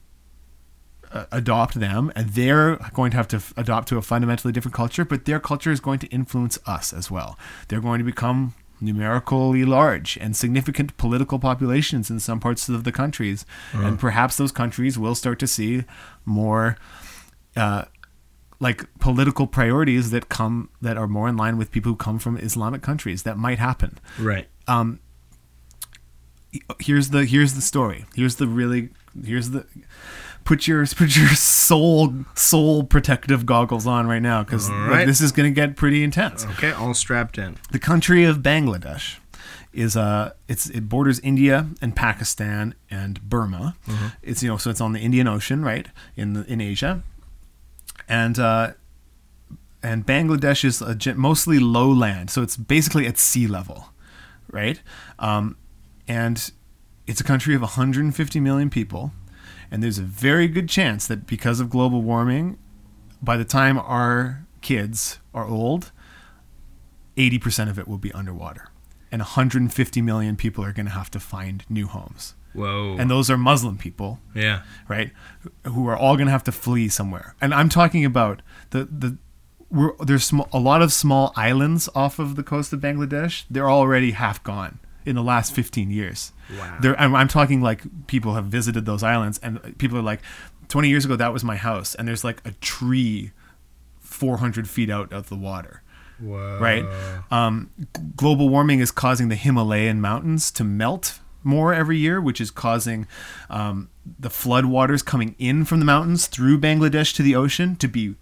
uh, adopt them, and they're going to have to f- adopt to a fundamentally different culture. But their culture is going to influence us as well. They're going to become numerically large and significant political populations in some parts of the countries, and perhaps those countries will start to see more. Uh, like political priorities that come that are more in line with people who come from Islamic countries. That might happen. Right. Here's the here's the story. Here's the really here's the put your put your soul soul protective goggles on right now because right. this is going to get pretty intense. Okay, all strapped in. The country of Bangladesh is uh it's it borders India and Pakistan and Burma. It's you know so it's on the Indian Ocean, right? In the in Asia. And uh and Bangladesh is a, mostly lowland, so it's basically at sea level, right? Um, and it's a country of 150 million people, and there's a very good chance that because of global warming, by the time our kids are old, 80% of it will be underwater. And 150 million people are going to have to find new homes. Whoa. And those are Muslim people, yeah. right? Who are all going to have to flee somewhere. And I'm talking about the the we're, there's sm- a lot of small islands off of the coast of Bangladesh. They're already half gone in the last 15 years. Wow. I'm, I'm talking like people have visited those islands and people are like, 20 years ago that was my house, and there's like a tree 400 feet out of the water Whoa. right? Um, global warming is causing the Himalayan mountains to melt more every year, which is causing um, the flood waters coming in from the mountains through Bangladesh to the ocean to be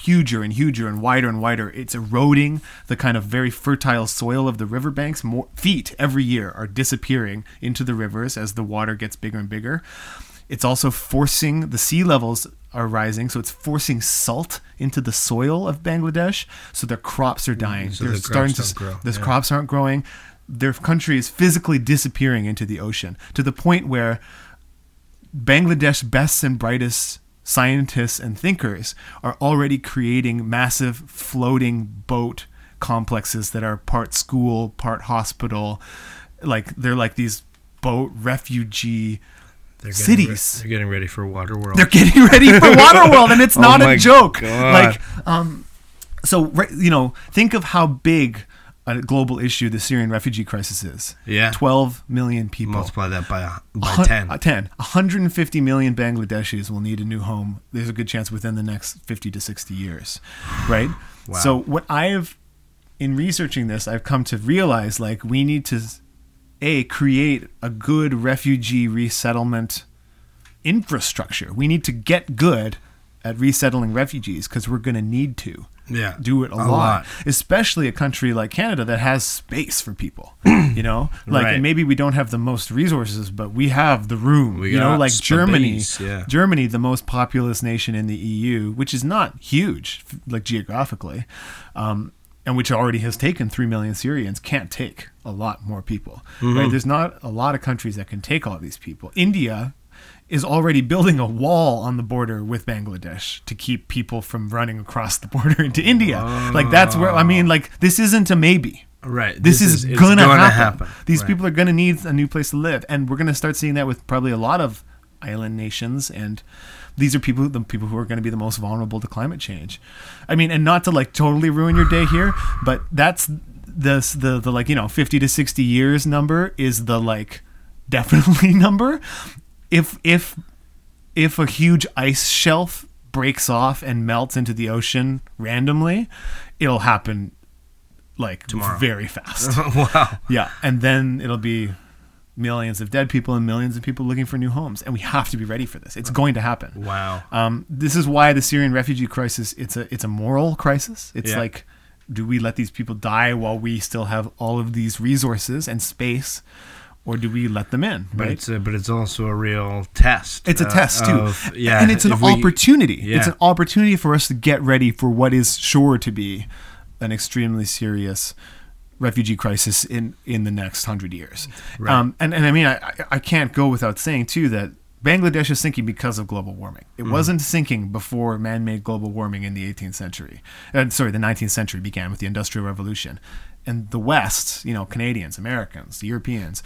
huger and huger and wider and wider. It's eroding the kind of very fertile soil of the riverbanks. More feet every year are disappearing into the rivers as the water gets bigger and bigger. It's also forcing the sea levels are rising, so it's forcing salt into the soil of Bangladesh. So their crops are dying. Mm, so They're the starting crops to. grow, Those yeah. crops aren't growing. Their country is physically disappearing into the ocean to the point where Bangladesh best and brightest scientists and thinkers are already creating massive floating boat complexes that are part school, part hospital. Like they're like these boat refugee They're getting re- cities. they're getting ready for Waterworld. They're getting ready for Waterworld, and it's Oh not a joke. God. Like, um, so you know, think of how big a global issue the Syrian refugee crisis is. Yeah. twelve million people. Multiply that by a- by Hun- ten. uh, 10. 150 million Bangladeshis will need a new home. There's a good chance within the next 50 to 60 years, right? Wow. So what I have in researching this, I've come to realize like we need to a create a good refugee resettlement infrastructure. We need to get good at resettling refugees because we're going to need to Yeah. do it a, A lot. lot. especially a country like Canada that has space for people. you know, like Right. maybe we don't have the most resources, but we have the room. We you know, like Germany, yeah. Germany, the most populous nation in the EU, which is not huge, like geographically, um, and which already has taken three million Syrians, can't take a lot more people. Mm-hmm. Right? There's not a lot of countries that can take all these people. India is already building a wall on the border with Bangladesh to keep people from running across the border into India. Like that's where I mean, like this isn't a maybe. Right. This, is, it's gonna, happen. happen. These Right. people are gonna need a new place to live, and we're gonna start seeing that with probably a lot of island nations. And these are people, the people who are gonna be the most vulnerable to climate change. I mean, and not to like totally ruin your day here, but that's the the the like you know fifty to sixty years number is the like definitely number. If if if a huge ice shelf breaks off and melts into the ocean randomly, it'll happen like Tomorrow. very fast. wow. yeah, and then it'll be millions of dead people and millions of people looking for new homes, and we have to be ready for this. It's going to happen. Wow. Um, this is why the Syrian refugee crisis it's a it's a moral crisis. It's Yeah. like, do we let these people die while we still have all of these resources and space, or do we let them in? But right? it's a, but it's also a real test. It's a uh, test too, of- yeah, and it's an we- opportunity. It's an opportunity for us to get ready for what is sure to be an extremely serious refugee crisis in in the next hundred years. Right. Um, and and I mean, I I- can't go without saying too that. Bangladesh is sinking because of global warming. It Mm-hmm. wasn't sinking before man-made global warming in the 18th century. Uh, sorry, the 19th century began with the Industrial Revolution, and the West, you know, Canadians, Americans, the Europeans,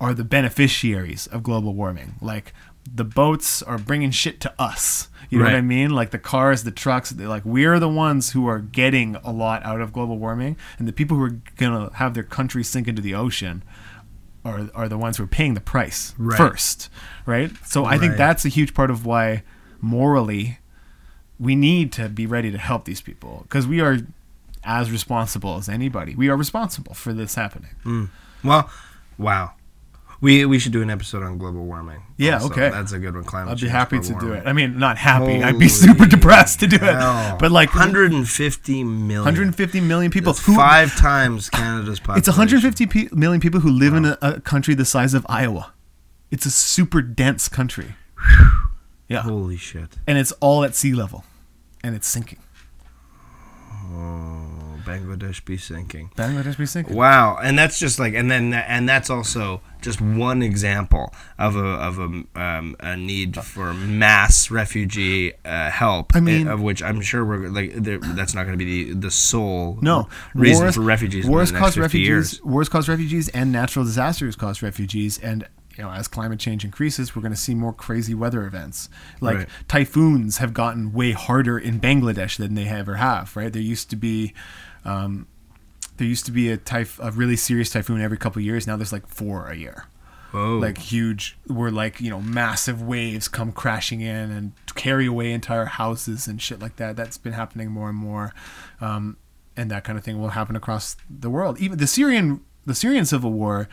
are the beneficiaries of global warming. Like the boats are bringing shit to us. You know what I mean? Like the cars, the trucks, like we're the ones who are getting a lot out of global warming, and the people who are gonna have their country sink into the ocean are are the ones who are paying the price Right. first, right? So I think that's a huge part of why morally we need to be ready to help these people because we are as responsible as anybody. We are responsible for this happening. Mm. Well, wow. We we should do an episode on global warming. Yeah, also. okay. That's a good one. Climate I'd be happy to do it. I mean, not happy. I'd be super depressed to do hell. it. But like 150 million. 150 million people who five times Canada's population. It's 150 pe- million people who live in a, a country the size of Iowa. It's a super dense country. Yeah. Holy shit. And it's all at sea level. And it's sinking. Oh, Bangladesh be sinking. Bangladesh be sinking. Wow, and that's just like, and then and that's also just one example of a of a um, a need for mass refugee uh, help. I mean- of which I'm sure we're like that's not going to be the the sole No, reason wars, for refugees. Wars in the next cause 50 refugees. Years. Wars cause refugees, and natural disasters cause refugees. And you know, as climate change increases, we're going to see more crazy weather events. Like Right. typhoons have gotten way harder in Bangladesh than they ever have. Right? There used to be. Um, there used to be a typh- a really serious typhoon every couple of years. Now there's like four a year. Oh, like huge where like you know massive waves come crashing in and carry away entire houses and shit like that that's been happening more and more um, and that kind of thing will happen across the world even the syrian the syrian civil war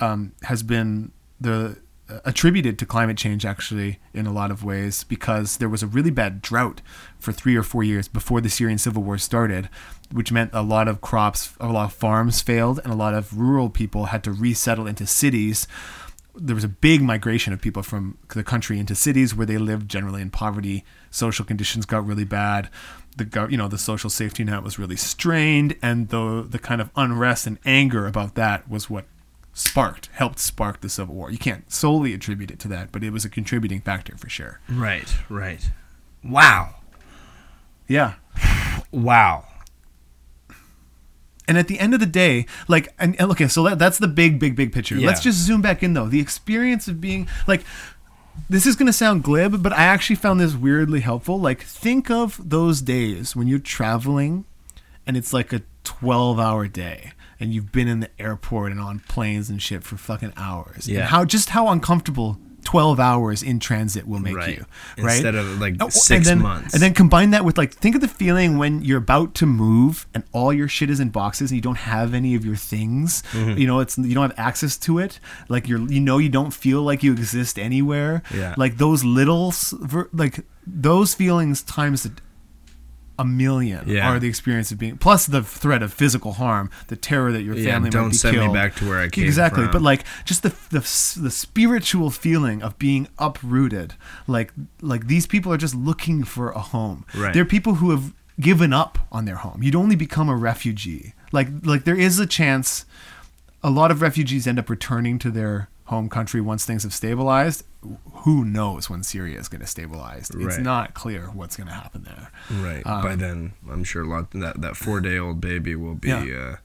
um, has been the attributed to climate change actually in a lot of ways because there was a really bad drought for three or four years before the Syrian civil war started, which meant a lot of crops, a lot of farms failed, and a lot of rural people had to resettle into cities. There was a big migration of people from the country into cities where they lived generally in poverty. Social conditions got really bad. The you know the social safety net was really strained, and the the kind of unrest and anger about that was what sparked helped spark the civil war. You can't solely attribute it to that, but it was a contributing factor for sure. right, right. Wow, Yeah. wow. And at the end of the day, like, and, and okay, so that, that's the big, big, big picture. Yeah. Let's just zoom back in though. The experience of being like, this is gonna sound glib, but I actually found this weirdly helpful. Like, think of those days when you're traveling, and it's like a 12 hour day, and you've been in the airport and on planes and shit for fucking hours. Yeah. And how just how uncomfortable 12 hours in transit will make Right. you. Right. Instead of, like, Oh, six and then, months. And then combine that with like think of the feeling when you're about to move and all your shit is in boxes and you don't have any of your things. Mm-hmm. You know, it's you don't have access to it. Like you're you know you don't feel like you exist anywhere. Yeah. Like those little like those feelings times a, million Yeah. are the experience of being plus the threat of physical harm, the terror that your Yeah, family might don't be send me killed. back to where I came exactly from. but like just the, the the spiritual feeling of being uprooted like like these people are just looking for a home Right. they're people who have given up on their home you'd only become a refugee like like there is a chance a lot of refugees end up returning to their home country once things have stabilized who knows when syria is going to stabilize it's not clear what's going to happen there Right. By then, I'm sure a lot that that four day old baby will be Um, Yeah. uh,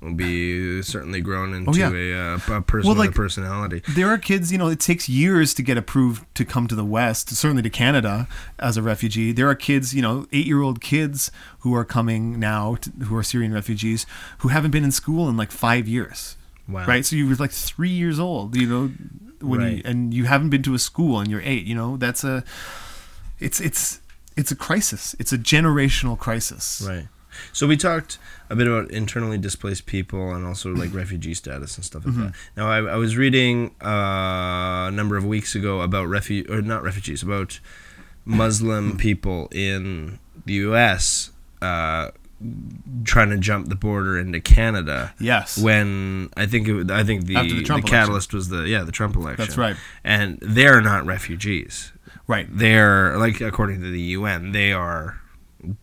will be certainly grown into Oh, yeah. a, uh, a person Well, with a personality. there are kids, you know, it takes years to get approved to come to the West, certainly to Canada as a refugee. There are kids, you know, eight year old kids who are coming now, to, who are Syrian refugees, who haven't been in school in like five years. Wow. Right? So you were like three years old, you know, when you, and you haven't been to a school and you're eight, you know, that's a, it's, it's, it's a crisis. It's a generational crisis. Right. So we talked a bit about internally displaced people and also like refugee status and stuff like Mm-hmm. that. Now I, I was reading uh, a number of weeks ago about refu- or not refugees about Muslim people in the U.S. Uh, trying to jump the border into Canada. Yes. When I think it, I think the the the, catalyst was the yeah the Trump election. That's right. And they're not refugees. Right. They're like according to the UN, they are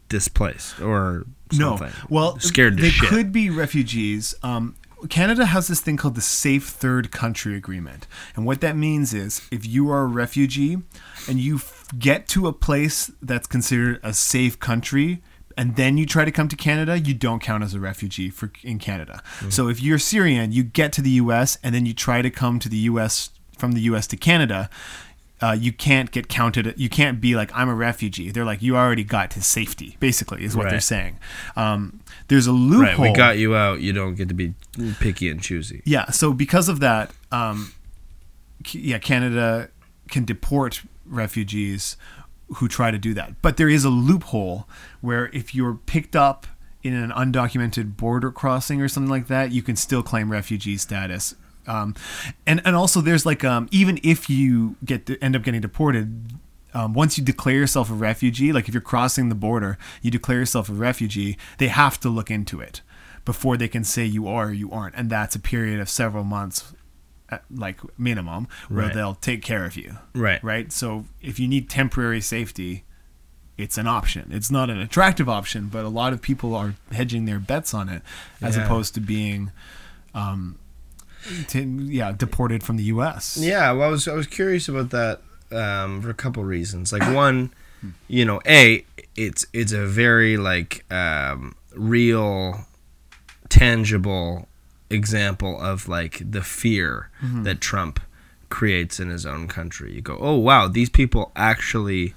displaced or something. No. Well, scared to they shit. could be refugees. Um, Canada has this thing called the Safe Third Country Agreement. And what that means is if you are a refugee and you f- get to a place that's considered a safe country, and then you try to come to Canada, you don't count as a refugee for in Canada. Mm-hmm. So if you're Syrian, you get to the US and then you try to come to the US from the U.S. to Canada, uh, you can't get counted. You can't be like I'm a refugee. They're like you already got to safety. Basically, is what they're saying. Um, there's a loophole. Right, we got you out. You don't get to be picky and choosy. Yeah, so because of that, um, yeah, Canada can deport refugees who try to do that. But there is a loophole where if you're picked up in an undocumented border crossing or something like that, you can still claim refugee status. Um, and and also there's like um, even if you get to end up getting deported. Um, once you declare yourself a refugee, like if you're crossing the border, you declare yourself a refugee, they have to look into it before they can say you are or you aren't. And that's a period of several months, like minimum, where Right. they'll take care of you. Right. Right. So if you need temporary safety, it's an option. It's not an attractive option, but a lot of people are hedging their bets on it as Yeah. opposed to being, um, to, yeah, deported from the U.S. Yeah, well, I was I was curious about that um, for a couple reasons. Like one, you know, a it's it's a very like um, real, tangible example of like the fear that Trump creates in his own country. You go, oh wow, these people actually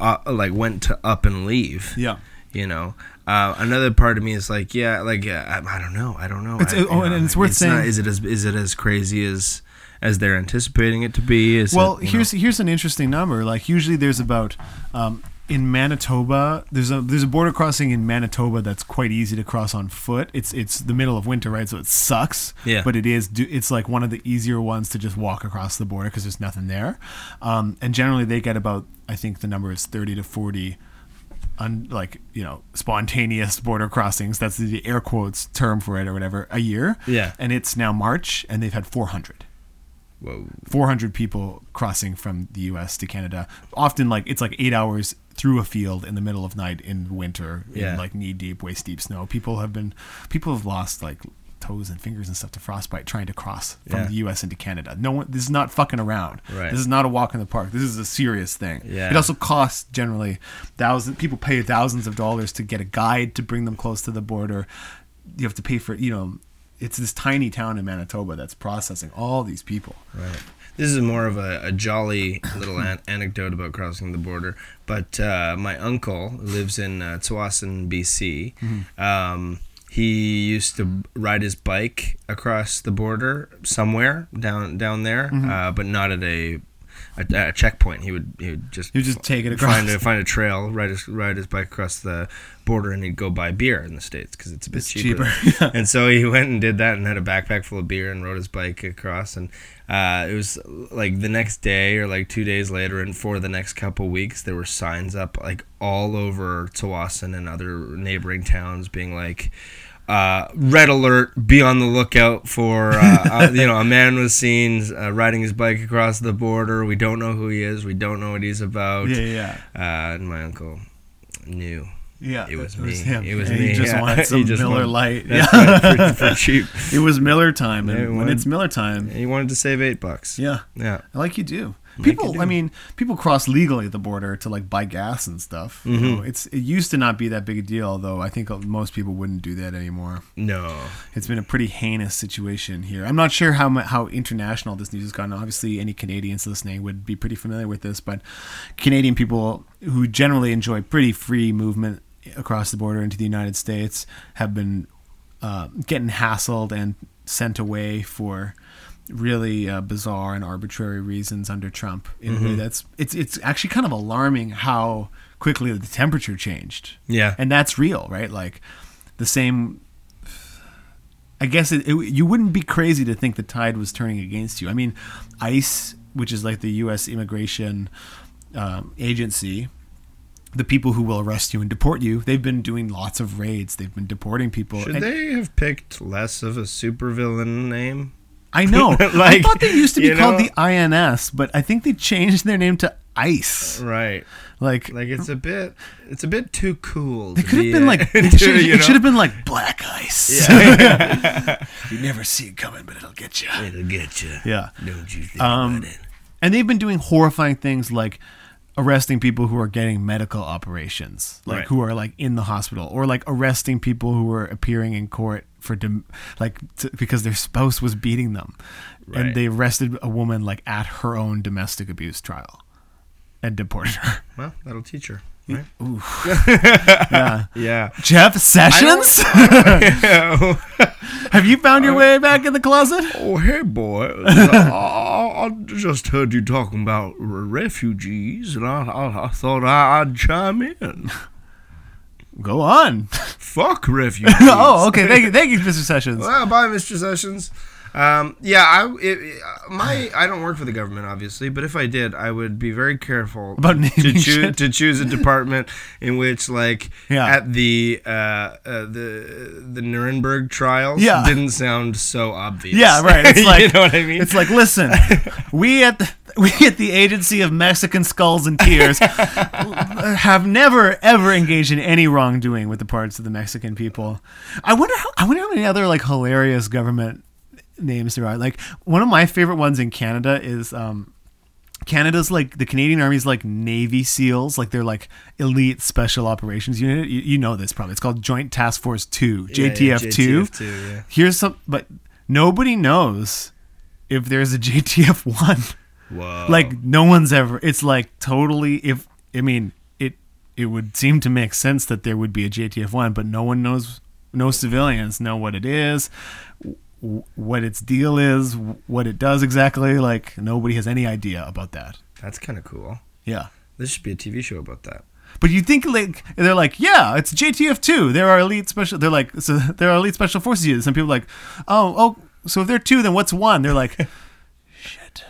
uh, like went to up and leave. Yeah. You know, uh, another part of me is like, yeah, like yeah, I, I don't know, I don't know. It's- I- oh, you and it's worth not- saying- is it as is it as crazy as as they're anticipating it to be? Is Well, it, here's know- here's an interesting number. Like usually there's about um, in Manitoba there's a there's a border crossing in Manitoba that's quite easy to cross on foot. It's it's the middle of winter, right? So it sucks. Yeah. But it is it's like one of the easier ones to just walk across the border because there's nothing there. Um, and generally they get about I think the number is thirty to forty. Un, like you know spontaneous border crossings that's the air quotes term for it or whatever a year Yeah. and it's now march and they've had 400 Whoa. 400 people crossing from the U.S. to Canada. Often, like it's like eight hours through a field in the middle of night in winter, Yeah. in like knee deep, waist deep snow. People have been, people have lost like toes and fingers and stuff to frostbite trying to cross from Yeah. the U.S. into Canada. No one, this is not fucking around. Right. This is not a walk in the park. This is a serious thing. Yeah. It also costs generally thousands. People pay thousands of dollars to get a guide to bring them close to the border. You have to pay for, you know. It's this tiny town in Manitoba that's processing all these people. Right. This is more of a, a jolly little an- anecdote about crossing the border. But uh, my uncle lives in uh, Tsawwassen, BC. Um, he used to ride his bike across the border somewhere down down there, uh, but not at a, a, a checkpoint. He would he would just You just take it across. find a find a trail, ride his ride his bike across the border, and he'd go buy beer in the states because it's a bit It's cheaper. cheaper, and so he went and did that, and had a backpack full of beer, and rode his bike across. And uh, it was like the next day or like two days later, and for the next couple weeks, there were signs up like all over Tsawwassen and other neighboring towns, being like. Uh, red alert! Be on the lookout for uh, uh, you know a man was seen uh, riding his bike across the border. We don't know who he is. We don't know what he's about. Yeah, yeah, Uh, and my uncle knew yeah. it was It me. him. It was And me. He just yeah. wanted some just Miller wanted- Lite. That's Yeah. right, for, for cheap. it was Miller time, and when was. it's Miller time, He wanted to save eight bucks. yeah, Yeah. I like you do. You People. I mean, people cross legally at the border to like buy gas and stuff. Mm-hmm. know, it's it used to not be that big a deal, though. I think most people wouldn't do that anymore. No. It's been a pretty heinous situation here. I'm not sure how how international this news has gone. Obviously, any Canadians listening would be pretty familiar with this, but Canadian people who generally enjoy pretty free movement across the border into the United States have been uh, getting hassled and sent away for really uh, bizarre and arbitrary reasons under Trump. In a way that's it's it's actually kind of alarming how quickly the temperature changed Yeah. and that's real, right? Like the same. I guess it, it, you wouldn't be crazy to think the tide was turning against you. I mean, ICE, which is like the U.S. immigration um, agency, the people who will arrest you and deport you, they've been doing lots of raids. They've been deporting people. Should And they have picked less of a supervillain name? I know. I thought they used to be you called know? the INS, but I think they changed their name to ICE. Right. Like, Like it's a bit it's a bit too cool. They to could have be, been like it should you it should have been like black ice. Yeah. you never see it coming, but it'll get you. It'll get you. Yeah. Don't you think Um, about it? And they've been doing horrifying things like arresting people who are getting medical operations, like Right. who are like in the hospital, or like arresting people who are appearing in court for dom- like because their spouse was beating them, Right. and they arrested a woman like at her own domestic abuse trial, and deported her. Well, that'll teach her. Right? yeah, Yeah. Jeff Sessions, have you found your way back in the closet? Oh, hey, boy. I, just heard you talking about r- refugees, and I, I, I thought I, I'd chime in. Go on. Fuck refugees. oh, okay. Thank you, thank you, Mr. Sessions. Well, bye, Mr. Sessions. Um, yeah, I it, my I don't work for the government, obviously, but if I did, I would be very careful About to choose to choose a department in which, like, Yeah. at the uh, uh, the the Nuremberg trials, Yeah. didn't sound so obvious. Yeah, right. It's like you know what I mean. It's like, listen, we at the, we at the Agency of Mexican Skulls and Tears have never ever engaged in any wrongdoing with the parts of the Mexican people. I wonder how I wonder how many other like hilarious government names there are. Like one of my favorite ones in Canada is um Canada's like the Canadian Army's like Navy SEALs, like they're like elite special operations unit. You, you know this probably. It's called Joint Task Force Two, Yeah, yeah, JTF Two. JTF2, yeah. Here's some, but nobody knows if there's a JTF One. Whoa. Like no one's ever. It's like totally. If I mean it, it would seem to make sense that there would be a JTF One, but no one knows. No civilians know what it is, what its deal is, what it does exactly. Like nobody has any idea about that. that's kind of cool. Yeah. There should be a TV show about that. But you think like they're like, yeah, it's JTF two. There are elite special. They're like, so they're elite special forces unit. Some people are like, oh, oh, so if they're two, then what's one? They're like, shit,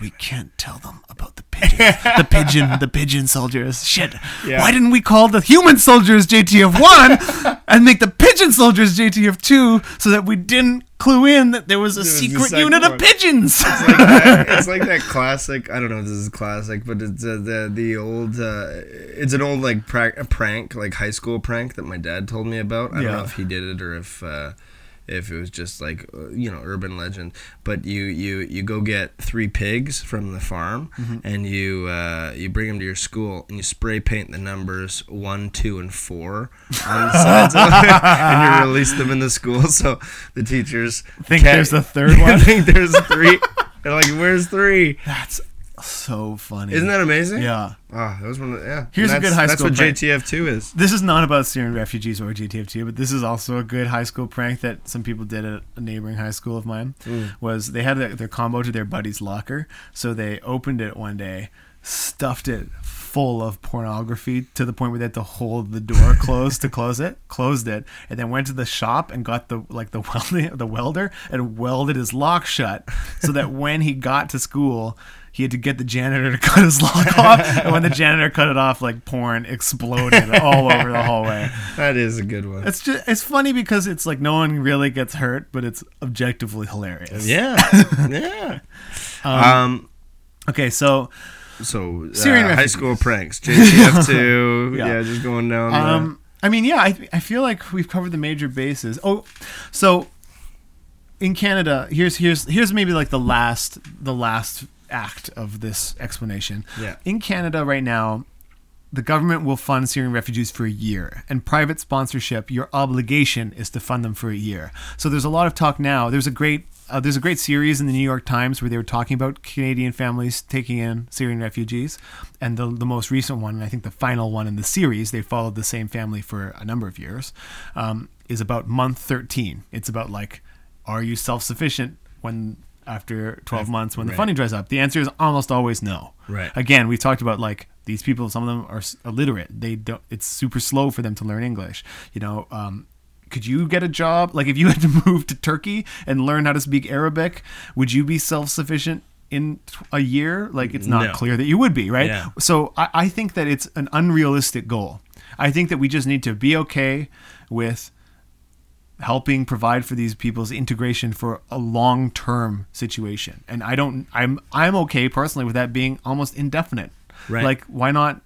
we can't tell them about the pigeon, the pigeon, the pigeon soldiers. Shit, Yeah. why didn't we call the human soldiers JTF one and make the pigeon soldiers JTF two so that we didn't clue in that there was a was secret unit one. of pigeons? It's like that, it's like that classic. I don't know if this is classic, but it's uh, the the old. Uh, it's an old like pra- prank, like high school prank that my dad told me about. I don't know if he did it or if. Uh, if it was just like uh, you know urban legend, but you you you go get three pigs from the farm Mm-hmm. and you uh, you bring them to your school and you spray paint the numbers one, two, and four on the sides, of and you release them in the school so the teachers Think there's a third one? I think there's three. They're like, "Where's three? That's so funny. Isn't that amazing? Yeah. Ah, that was one. Of, the, yeah. Here's a good high That's what prank. JTF two is. This is not about Syrian refugees or JTF two, but this is also a good high school prank that some people did at a neighboring high school of mine. Was they had their, their combo to their buddy's locker, so they opened it one day, stuffed it full of pornography to the point where they had to hold the door closed to close it, closed it, and then went to the shop and got the like the welding the welder and welded his lock shut so that when he got to school. He had to get the janitor to cut his lock off, and when the janitor cut it off, like porn exploded all over the hallway. That is a good one. It's just it's funny because it's like no one really gets hurt, but it's objectively hilarious. yeah. yeah. Um. Okay, so So uh, Syrian high refugees. school pranks. JTF two. Yeah. yeah. Just going down. um, I mean, yeah, I I feel like we've covered the major bases. Oh, so in Canada, here's here's here's maybe like the last the last act of this explanation. Yeah. In Canada right now, the government will fund Syrian refugees for a year, and private sponsorship, your obligation is to fund them for a year. So there's a lot of talk now. There's a great uh, there's a great series in the New York Times where they were talking about Canadian families taking in Syrian refugees, and the the most recent one, and I think the final one in the series, they followed the same family for a number of years, um, is about month 13. It's about like, are you self sufficient when after 12 months when the Right. funding dries up? The answer is almost always no. Right. Again, we've talked about like these people. Some of them are illiterate. They don't. It's super slow for them to learn English. You know. Um, could you get a job? Like if you had to move to Turkey and learn how to speak Arabic, would you be self-sufficient in a year? Like it's not No. clear that you would be, right? Yeah. So I, I think that it's an unrealistic goal. I think that we just need to be okay with helping provide for these people's integration for a long-term situation. And I don't I'm I'm okay personally with that being almost indefinite. Right. Like why not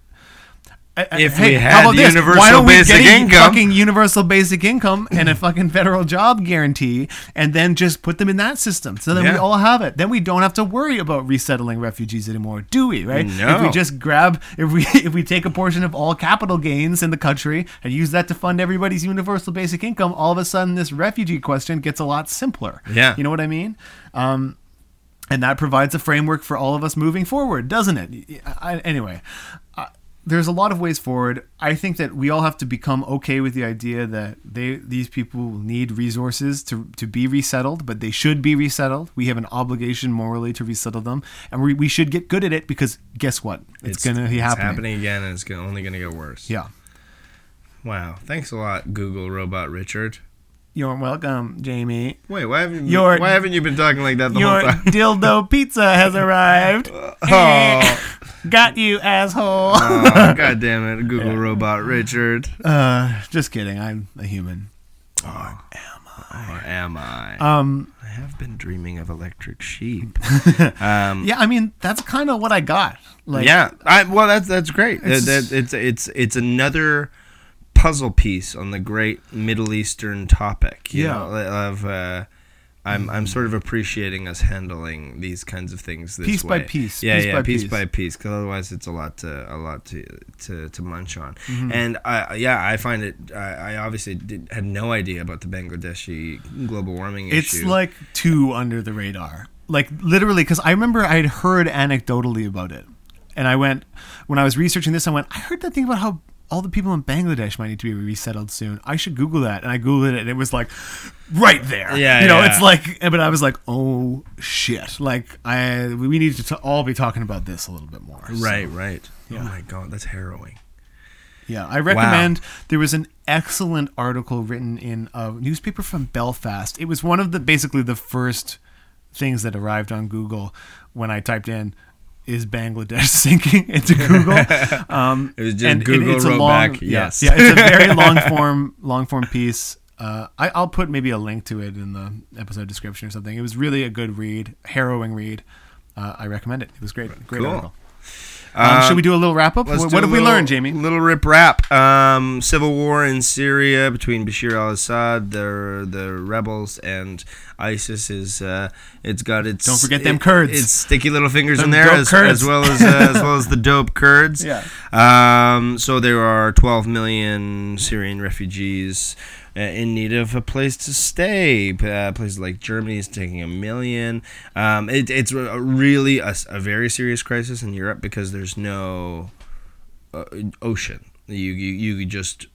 If hey, we how had universal Why don't we basic get a income? fucking universal basic income and a fucking federal job guarantee, and then just put them in that system, so then we all have it. Then we don't have to worry about resettling refugees anymore, do we? Right? No. If we just grab, if we if we take a portion of all capital gains in the country and use that to fund everybody's universal basic income, all of a sudden this refugee question gets a lot simpler. Yeah. You know what I mean? Um, and that provides a framework for all of us moving forward, doesn't it? I, anyway, there's a lot of ways forward. I think that we all have to become okay with the idea that they these people need resources to to be resettled, but they should be resettled. We have an obligation morally to resettle them, and we, we should get good at it because guess what? It's, gonna be it's happening. happening again, and it's only gonna get worse. Yeah. Wow. Thanks a lot, Google robot Richard. You're welcome, Jamie. Wait, why haven't you, Your- why haven't you been talking like that the whole time? Your dildo pizza has arrived. Oh, Got you, asshole. oh God damn it, Google robot Richard. Uh, just kidding. I'm a human. Or am I? Um, I have been dreaming of electric sheep. um, yeah, I mean that's kind of what I got. Like, yeah, I, well, that's that's great. It's- It's, it's it's it's another puzzle piece on the great Middle Eastern topic. You Yeah. know, of uh, I'm I'm sort of appreciating us handling these kinds of things this Piece by piece, Yeah, piece yeah, by piece piece. by piece. Because otherwise, it's a lot to a lot to to, to munch on. Mm-hmm. And I yeah, I find it. I, I obviously did, had no idea about the Bangladeshi global warming it's issue. It's like too under the radar. Like literally, because I remember I'd heard anecdotally about it, and I went when I was researching this. I went, I heard that thing about how all the people in Bangladesh might need to be resettled soon. I should Google that, and I googled it, and it was like right there. Yeah, you know, yeah. it's like, but I was like, oh shit! Like I, we need to t- all be talking about this a little bit more. So, right, right. Oh yeah. Oh my god, that's harrowing. Yeah, I recommend. There was an excellent article written in a newspaper from Belfast. It was one of the basically the first things that arrived on Google when I typed in "Is Bangladesh sinking?" into Google. Um, It was just and it- Google it's a long, back, yeah, yes. Yeah, it's a very long form, long form piece. Uh, I, I'll put maybe a link to it in the episode description or something. It was really a good read, harrowing read. Uh, I recommend it. It was great, great Cool. article. Um, should we do a little wrap up? What, do what a have we learned, Jamie? Little rip rap. Um, civil war in Syria between Bashir al-Assad, the the rebels, and ISIS is uh, it's got its Don't forget them it- Kurds. Its sticky little fingers Them in there, as, as well as uh, as well as the dope Kurds. Yeah. Um, so there are 12 million Syrian refugees. Uh, in need of a place to stay, uh, places like Germany is taking a million. Um, it, it's a- really a very serious crisis in Europe because there's no uh, ocean. You, you you just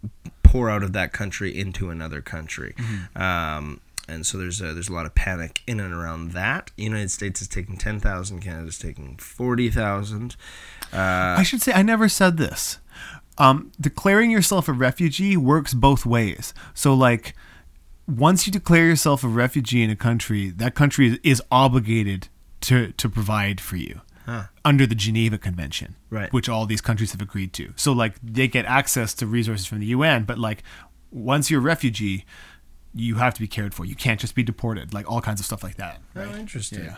pour out of that country into another country, um, and so there's a, there's a lot of panic in and around that. United States is taking ten thousand, Canada's taking forty thousand. Uh, I should say I never said this. Um, declaring yourself a refugee works both ways. So, like, once you declare yourself a refugee in a country, that country is, obligated to to provide for you Huh. under the Geneva Convention, Right. Which all these countries have agreed to. So, like, they get access to resources from the UN, but like, once you're a refugee, you have to be cared for. You can't just be deported. Like all kinds of stuff like that. Oh, interesting. Yeah.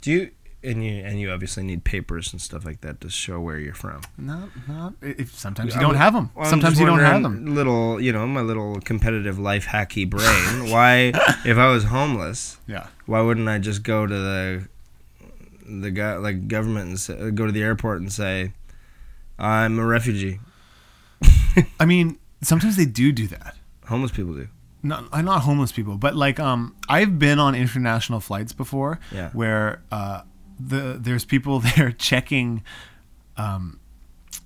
Do you and you and you obviously need papers and stuff like that to show where you're from. Not, not. If sometimes you don't have them. well, sometimes you don't have them. Little, you know, my little competitive life hacky brain. why, if I was homeless, Yeah. why wouldn't I just go to the the guy like government and say, go to the airport and say, I'm a refugee. I mean, sometimes they do do that. Homeless people do. Not, not homeless people, but like um, I've been on international flights before, Yeah. where uh, the there's people there checking, um,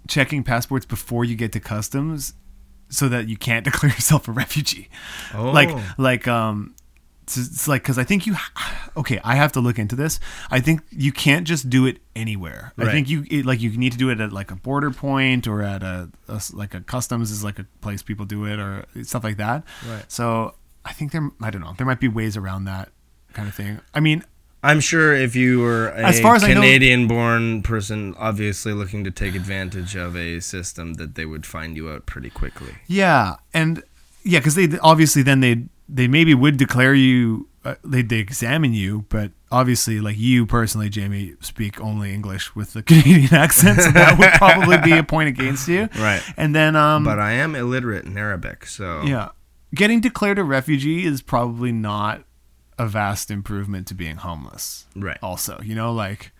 checking passports before you get to customs, so that you can't declare yourself a refugee. Oh. Like like um, it's, like because I think you, okay, I have to look into this. I think you can't just do it anywhere. I think you it, like you need to do it at like a border point or at a, a like a customs is like a place people do it or stuff like that. Right. So I think there, I don't know, there might be ways around that kind of thing. I mean, I'm sure if you were a As far as I know- Canadian-born person, obviously looking to take advantage of a system, that they would find you out pretty quickly. yeah, and yeah, because they obviously then they they maybe would declare you uh, they they examine you, but obviously like you personally, Jamie, speak only English with the Canadian accent, so that would probably be a point against you, Right. And then um, But I am illiterate in Arabic, so yeah, getting declared a refugee is probably not a vast improvement to being homeless. Right. Also, you know, like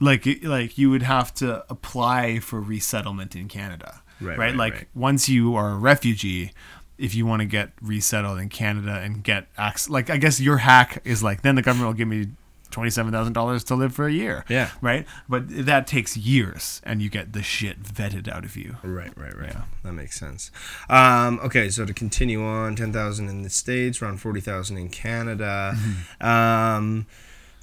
like like you would have to apply for resettlement in Canada. Right, Right. right, like right. once you are a refugee, if you want to get resettled in Canada and get access, like I guess your hack is like then the government will give me twenty-seven thousand dollars to live for a year. Yeah. Right. But that takes years, and you get the shit vetted out of you. Right, right, right. Yeah. That makes sense. Um, okay, so to continue on, ten thousand in the states, around forty thousand in Canada. Mm-hmm. Um,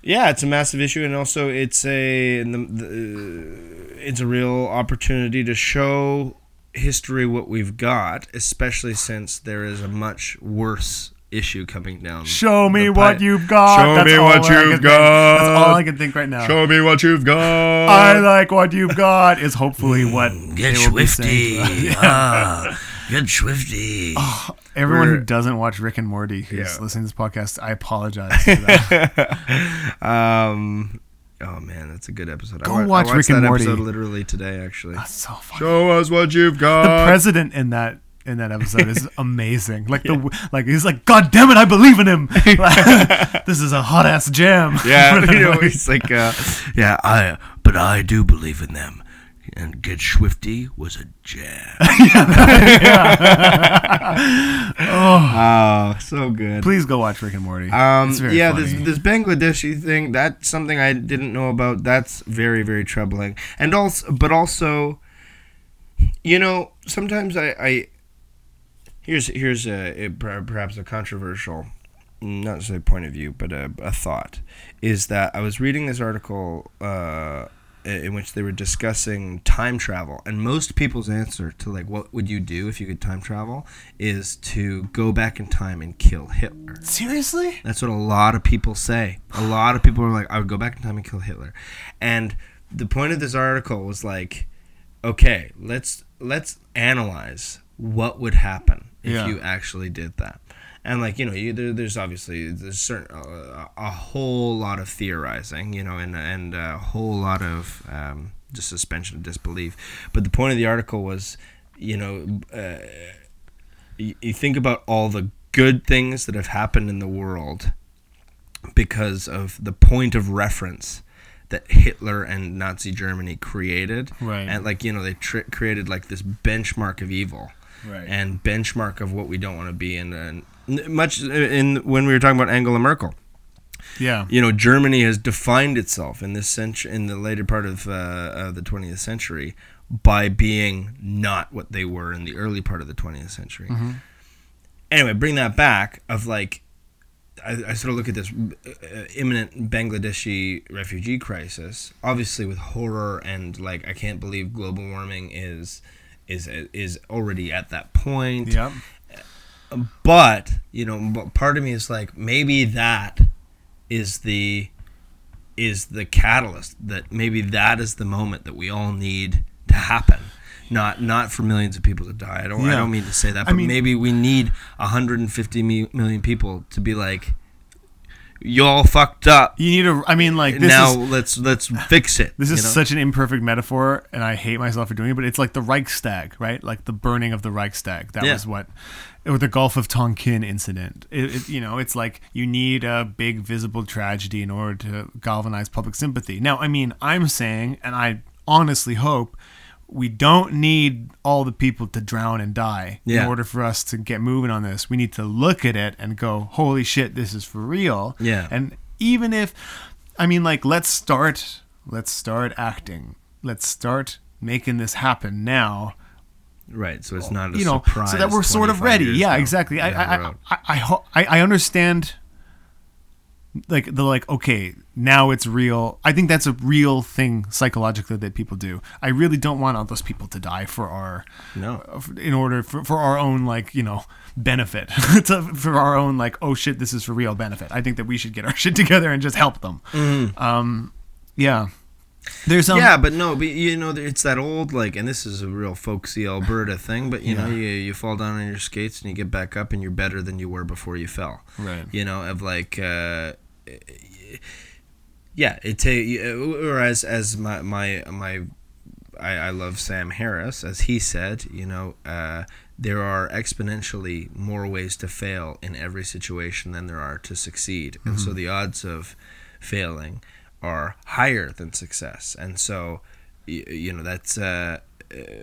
yeah, it's a massive issue, and also it's a the, the, it's a real opportunity to show history what we've got, especially since there is a much worse issue coming down. Show me what you've got. Show That's me what you've think. That's all. I can think right now. Show me what you've got. I like what you've got is hopefully what Get they will be saying Schwifty. to ah, get Schwifty. Everyone who We're- doesn't watch Rick and Morty who's Yeah. listening to this podcast, I apologize for that. Um. Oh man, that's a good episode. Go I, watch I watched Rick and Morty. episode literally today, actually. That's so funny. Show us what you've got. The president in that in that episode is amazing. Like the like he's like, God damn it, I believe in him. this is a hot ass jam. yeah, you know, he's like, uh, yeah, I, but I do believe in them. And Get Schwifty was a jam. oh, so good. Please go watch Rick and Morty. Um, yeah, funny. this this Bangladeshi thing. That's something I didn't know about. That's very very troubling. And also, but also, you know, sometimes I, I here's here's a, a perhaps a controversial, not necessarily point of view, but a, a thought is that I was reading this article. Uh, in which they were discussing time travel and most people's answer to like what would you do if you could time travel is to go back in time and kill Hitler. Seriously? That's what a lot of people say. A lot of people are like, I would go back in time and kill Hitler. And the point of this article was like, okay, let's let's analyze what would happen if Yeah. you actually did that. And like you know, you, there, there's obviously there's certain uh, a whole lot of theorizing, you know, and and a whole lot of um, just suspension of disbelief. But the point of the article was, you know, uh, you, you think about all the good things that have happened in the world because of the point of reference that Hitler and Nazi Germany created. Right. And like, you know, they tr- created like this benchmark of evil. Right. And benchmark of what we don't want to be in. And much in when we were talking about Angela Merkel Yeah. you know, Germany has defined itself in this century, in the later part of, uh, of the 20th century, by being not what they were in the early part of the 20th century. Anyway, bring that back of like, I, I sort of look at this uh, imminent Bangladeshi refugee crisis, obviously with horror and like I can't believe global warming is is is already at that point. Yep. but you know part of me is like maybe that is the is the catalyst that maybe that is the moment that we all need to happen. Not not for millions of people to die. I don't i don't mean to say that I but mean- maybe we need 150 mi- people to be like you all fucked up You need a. I mean, like this now is let's let's fix it this is you know? such an imperfect metaphor, and I hate myself for doing it. But it's like the Reichstag, right? Like the burning of the Reichstag. That Yeah. was what, or the Gulf of Tonkin incident. It, it, you know, it's like you need a big visible tragedy in order to galvanize public sympathy. Now, I mean, I'm saying, and I honestly hope. We don't need all the people to drown and die Yeah. in order for us to get moving on this. We need to look at it and go, "Holy shit, this is for real." Yeah. And even if I mean like let's start let's start acting. Let's start making this happen now. right so it's oh, not a you know, surprise so that we're sort of ready. Yeah, exactly. I I. I I I I understand like the like okay, now it's real. I think that's a real thing psychologically that people do. I really don't want all those people to die for our no in order for, for our own like you know benefit to, for our own like oh shit this is for real benefit i think that we should get our shit together and just help them Mm-hmm. um yeah There's um, yeah, but no, but you know, it's that old like, and this is a real folksy Alberta thing. But you know, you you fall down on your skates and you get back up, and you're better than you were before you fell. Right. You know, of like, uh, yeah, it take or as as my my my, I, I love Sam Harris as he said. You know, uh, there are exponentially more ways to fail in every situation than there are to succeed, and so the odds of failing are higher than success, and so y- you know that's. Uh, uh,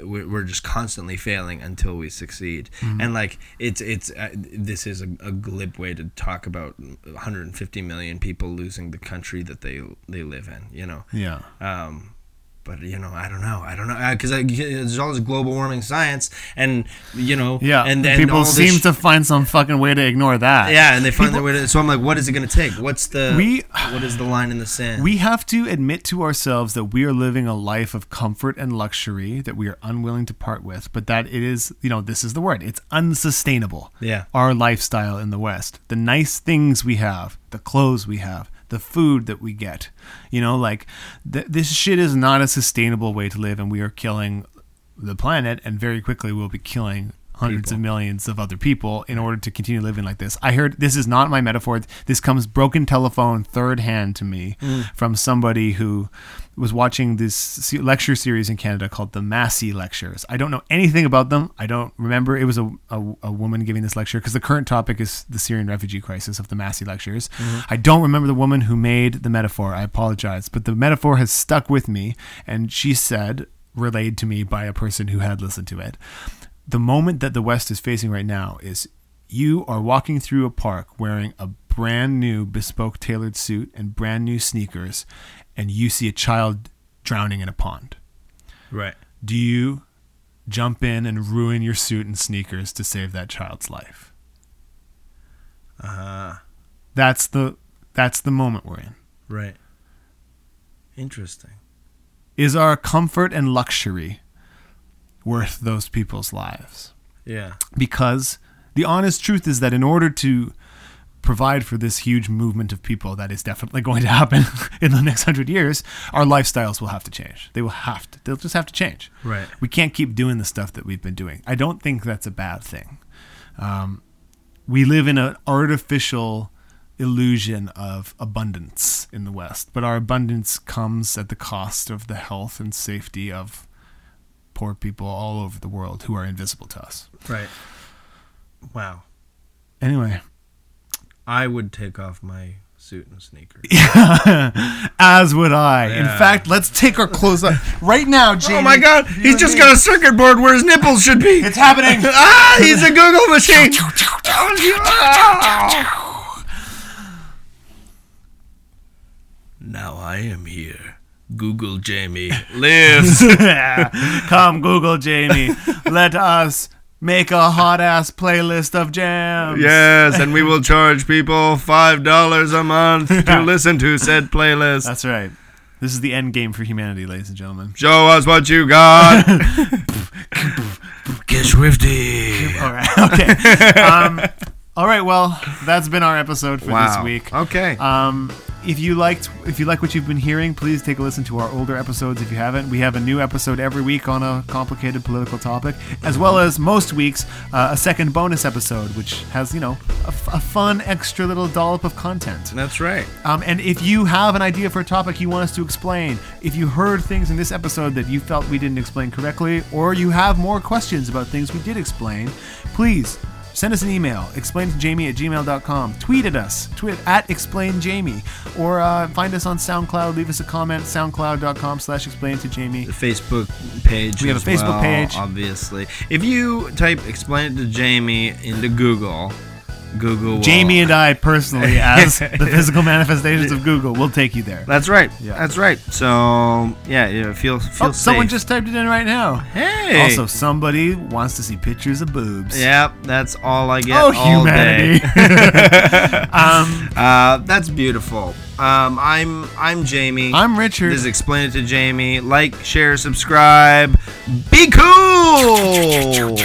we're we're just constantly failing until we succeed, and like it's it's uh, this is a, a glib way to talk about 150 million people losing the country that they they live in. You know, yeah. um, but you know, I don't know. I don't know uh, because there's all this global warming science, and you know, Yeah, and then people seem sh- to find some fucking way to ignore that. yeah, and they find People- their way to. So I'm like, what is it going to take? What's the We- what is the line in the sand? We have to admit to ourselves that we are living a life of comfort and luxury that we are unwilling to part with, but that it is, you know, this is the word. It's unsustainable. Yeah. Our lifestyle in the West. The nice things we have, the clothes we have, the food that we get. You know, like th- this shit is not a sustainable way to live and we are killing the planet and very quickly we'll be killing hundreds of millions of other people in order to continue living like this. I heard this is not my metaphor. This comes broken telephone third hand to me mm. from somebody who was watching this lecture series in Canada called the Massey Lectures. I don't know anything about them. I don't remember. It was a, a, a woman giving this lecture because the current topic is the Syrian refugee crisis of the Massey Lectures. Mm-hmm. I don't remember the woman who made the metaphor. I apologize. But the metaphor has stuck with me. And she said, relayed to me by a person who had listened to it, the moment that the West is facing right now is you are walking through a park wearing a brand new bespoke tailored suit and brand new sneakers, and you see a child drowning in a pond. right. Do you jump in and ruin your suit and sneakers to save that child's life? Uh, That's the that's the moment we're in. right. Interesting. Is our comfort and luxury worth those people's lives? Yeah. because the honest truth is that in order to provide for this huge movement of people that is definitely going to happen in the next hundred years, our lifestyles will have to change. They will have to. They'll just have to change. Right. We can't keep doing the stuff that we've been doing. I don't think that's a bad thing. Um, we live in an artificial illusion of abundance in the West, but our abundance comes at the cost of the health and safety of poor people all over the world who are invisible to us. Right. Wow. Anyway, I would take off my suit and sneakers. as would I. In fact, let's take our clothes off right now, Jamie. Oh my God! He's just me. got a circuit board where his nipples should be. It's happening. ah! He's a Google machine. Ah. Now I am here. Google Jamie lives. Come, Google Jamie. Let us make a hot ass playlist of jams. yes, and we will charge people five dollars a month to listen to said playlist. That's right. This is the end game for humanity, ladies and gentlemen. Show us what you got. Get schwifty. All right. Okay. Um, all right. Well, that's been our episode for this week. Okay. Um, if you liked, if you like what you've been hearing, please take a listen to our older episodes. If you haven't, we have a new episode every week on a complicated political topic, as well as most weeks uh, a second bonus episode, which has you know a, f- a fun extra little dollop of content. That's right. Um, and if you have an idea for a topic you want us to explain, if you heard things in this episode that you felt we didn't explain correctly, or you have more questions about things we did explain, please send us an email, explain to jamie at gmail.com, tweet at us, tweet at explain jamie, or uh, find us on SoundCloud, leave us a comment, soundcloud.com slash explain to jamie. The Facebook page. We have a Facebook well, page. obviously. If you type "explain it to Jamie" into Google, Google. Will, Jamie and I personally, as the physical manifestations of Google, will take you there. That's right. Yeah. That's right. So yeah, yeah feel feel Oh, someone just typed it in right now. hey. Also, somebody wants to see pictures of boobs. Yep, that's all I get Oh, all humanity. day. um, Uh, that's beautiful. Um, I'm I'm Jamie. I'm Richard. This is Explain It to Jamie. Like, share, subscribe. Be cool.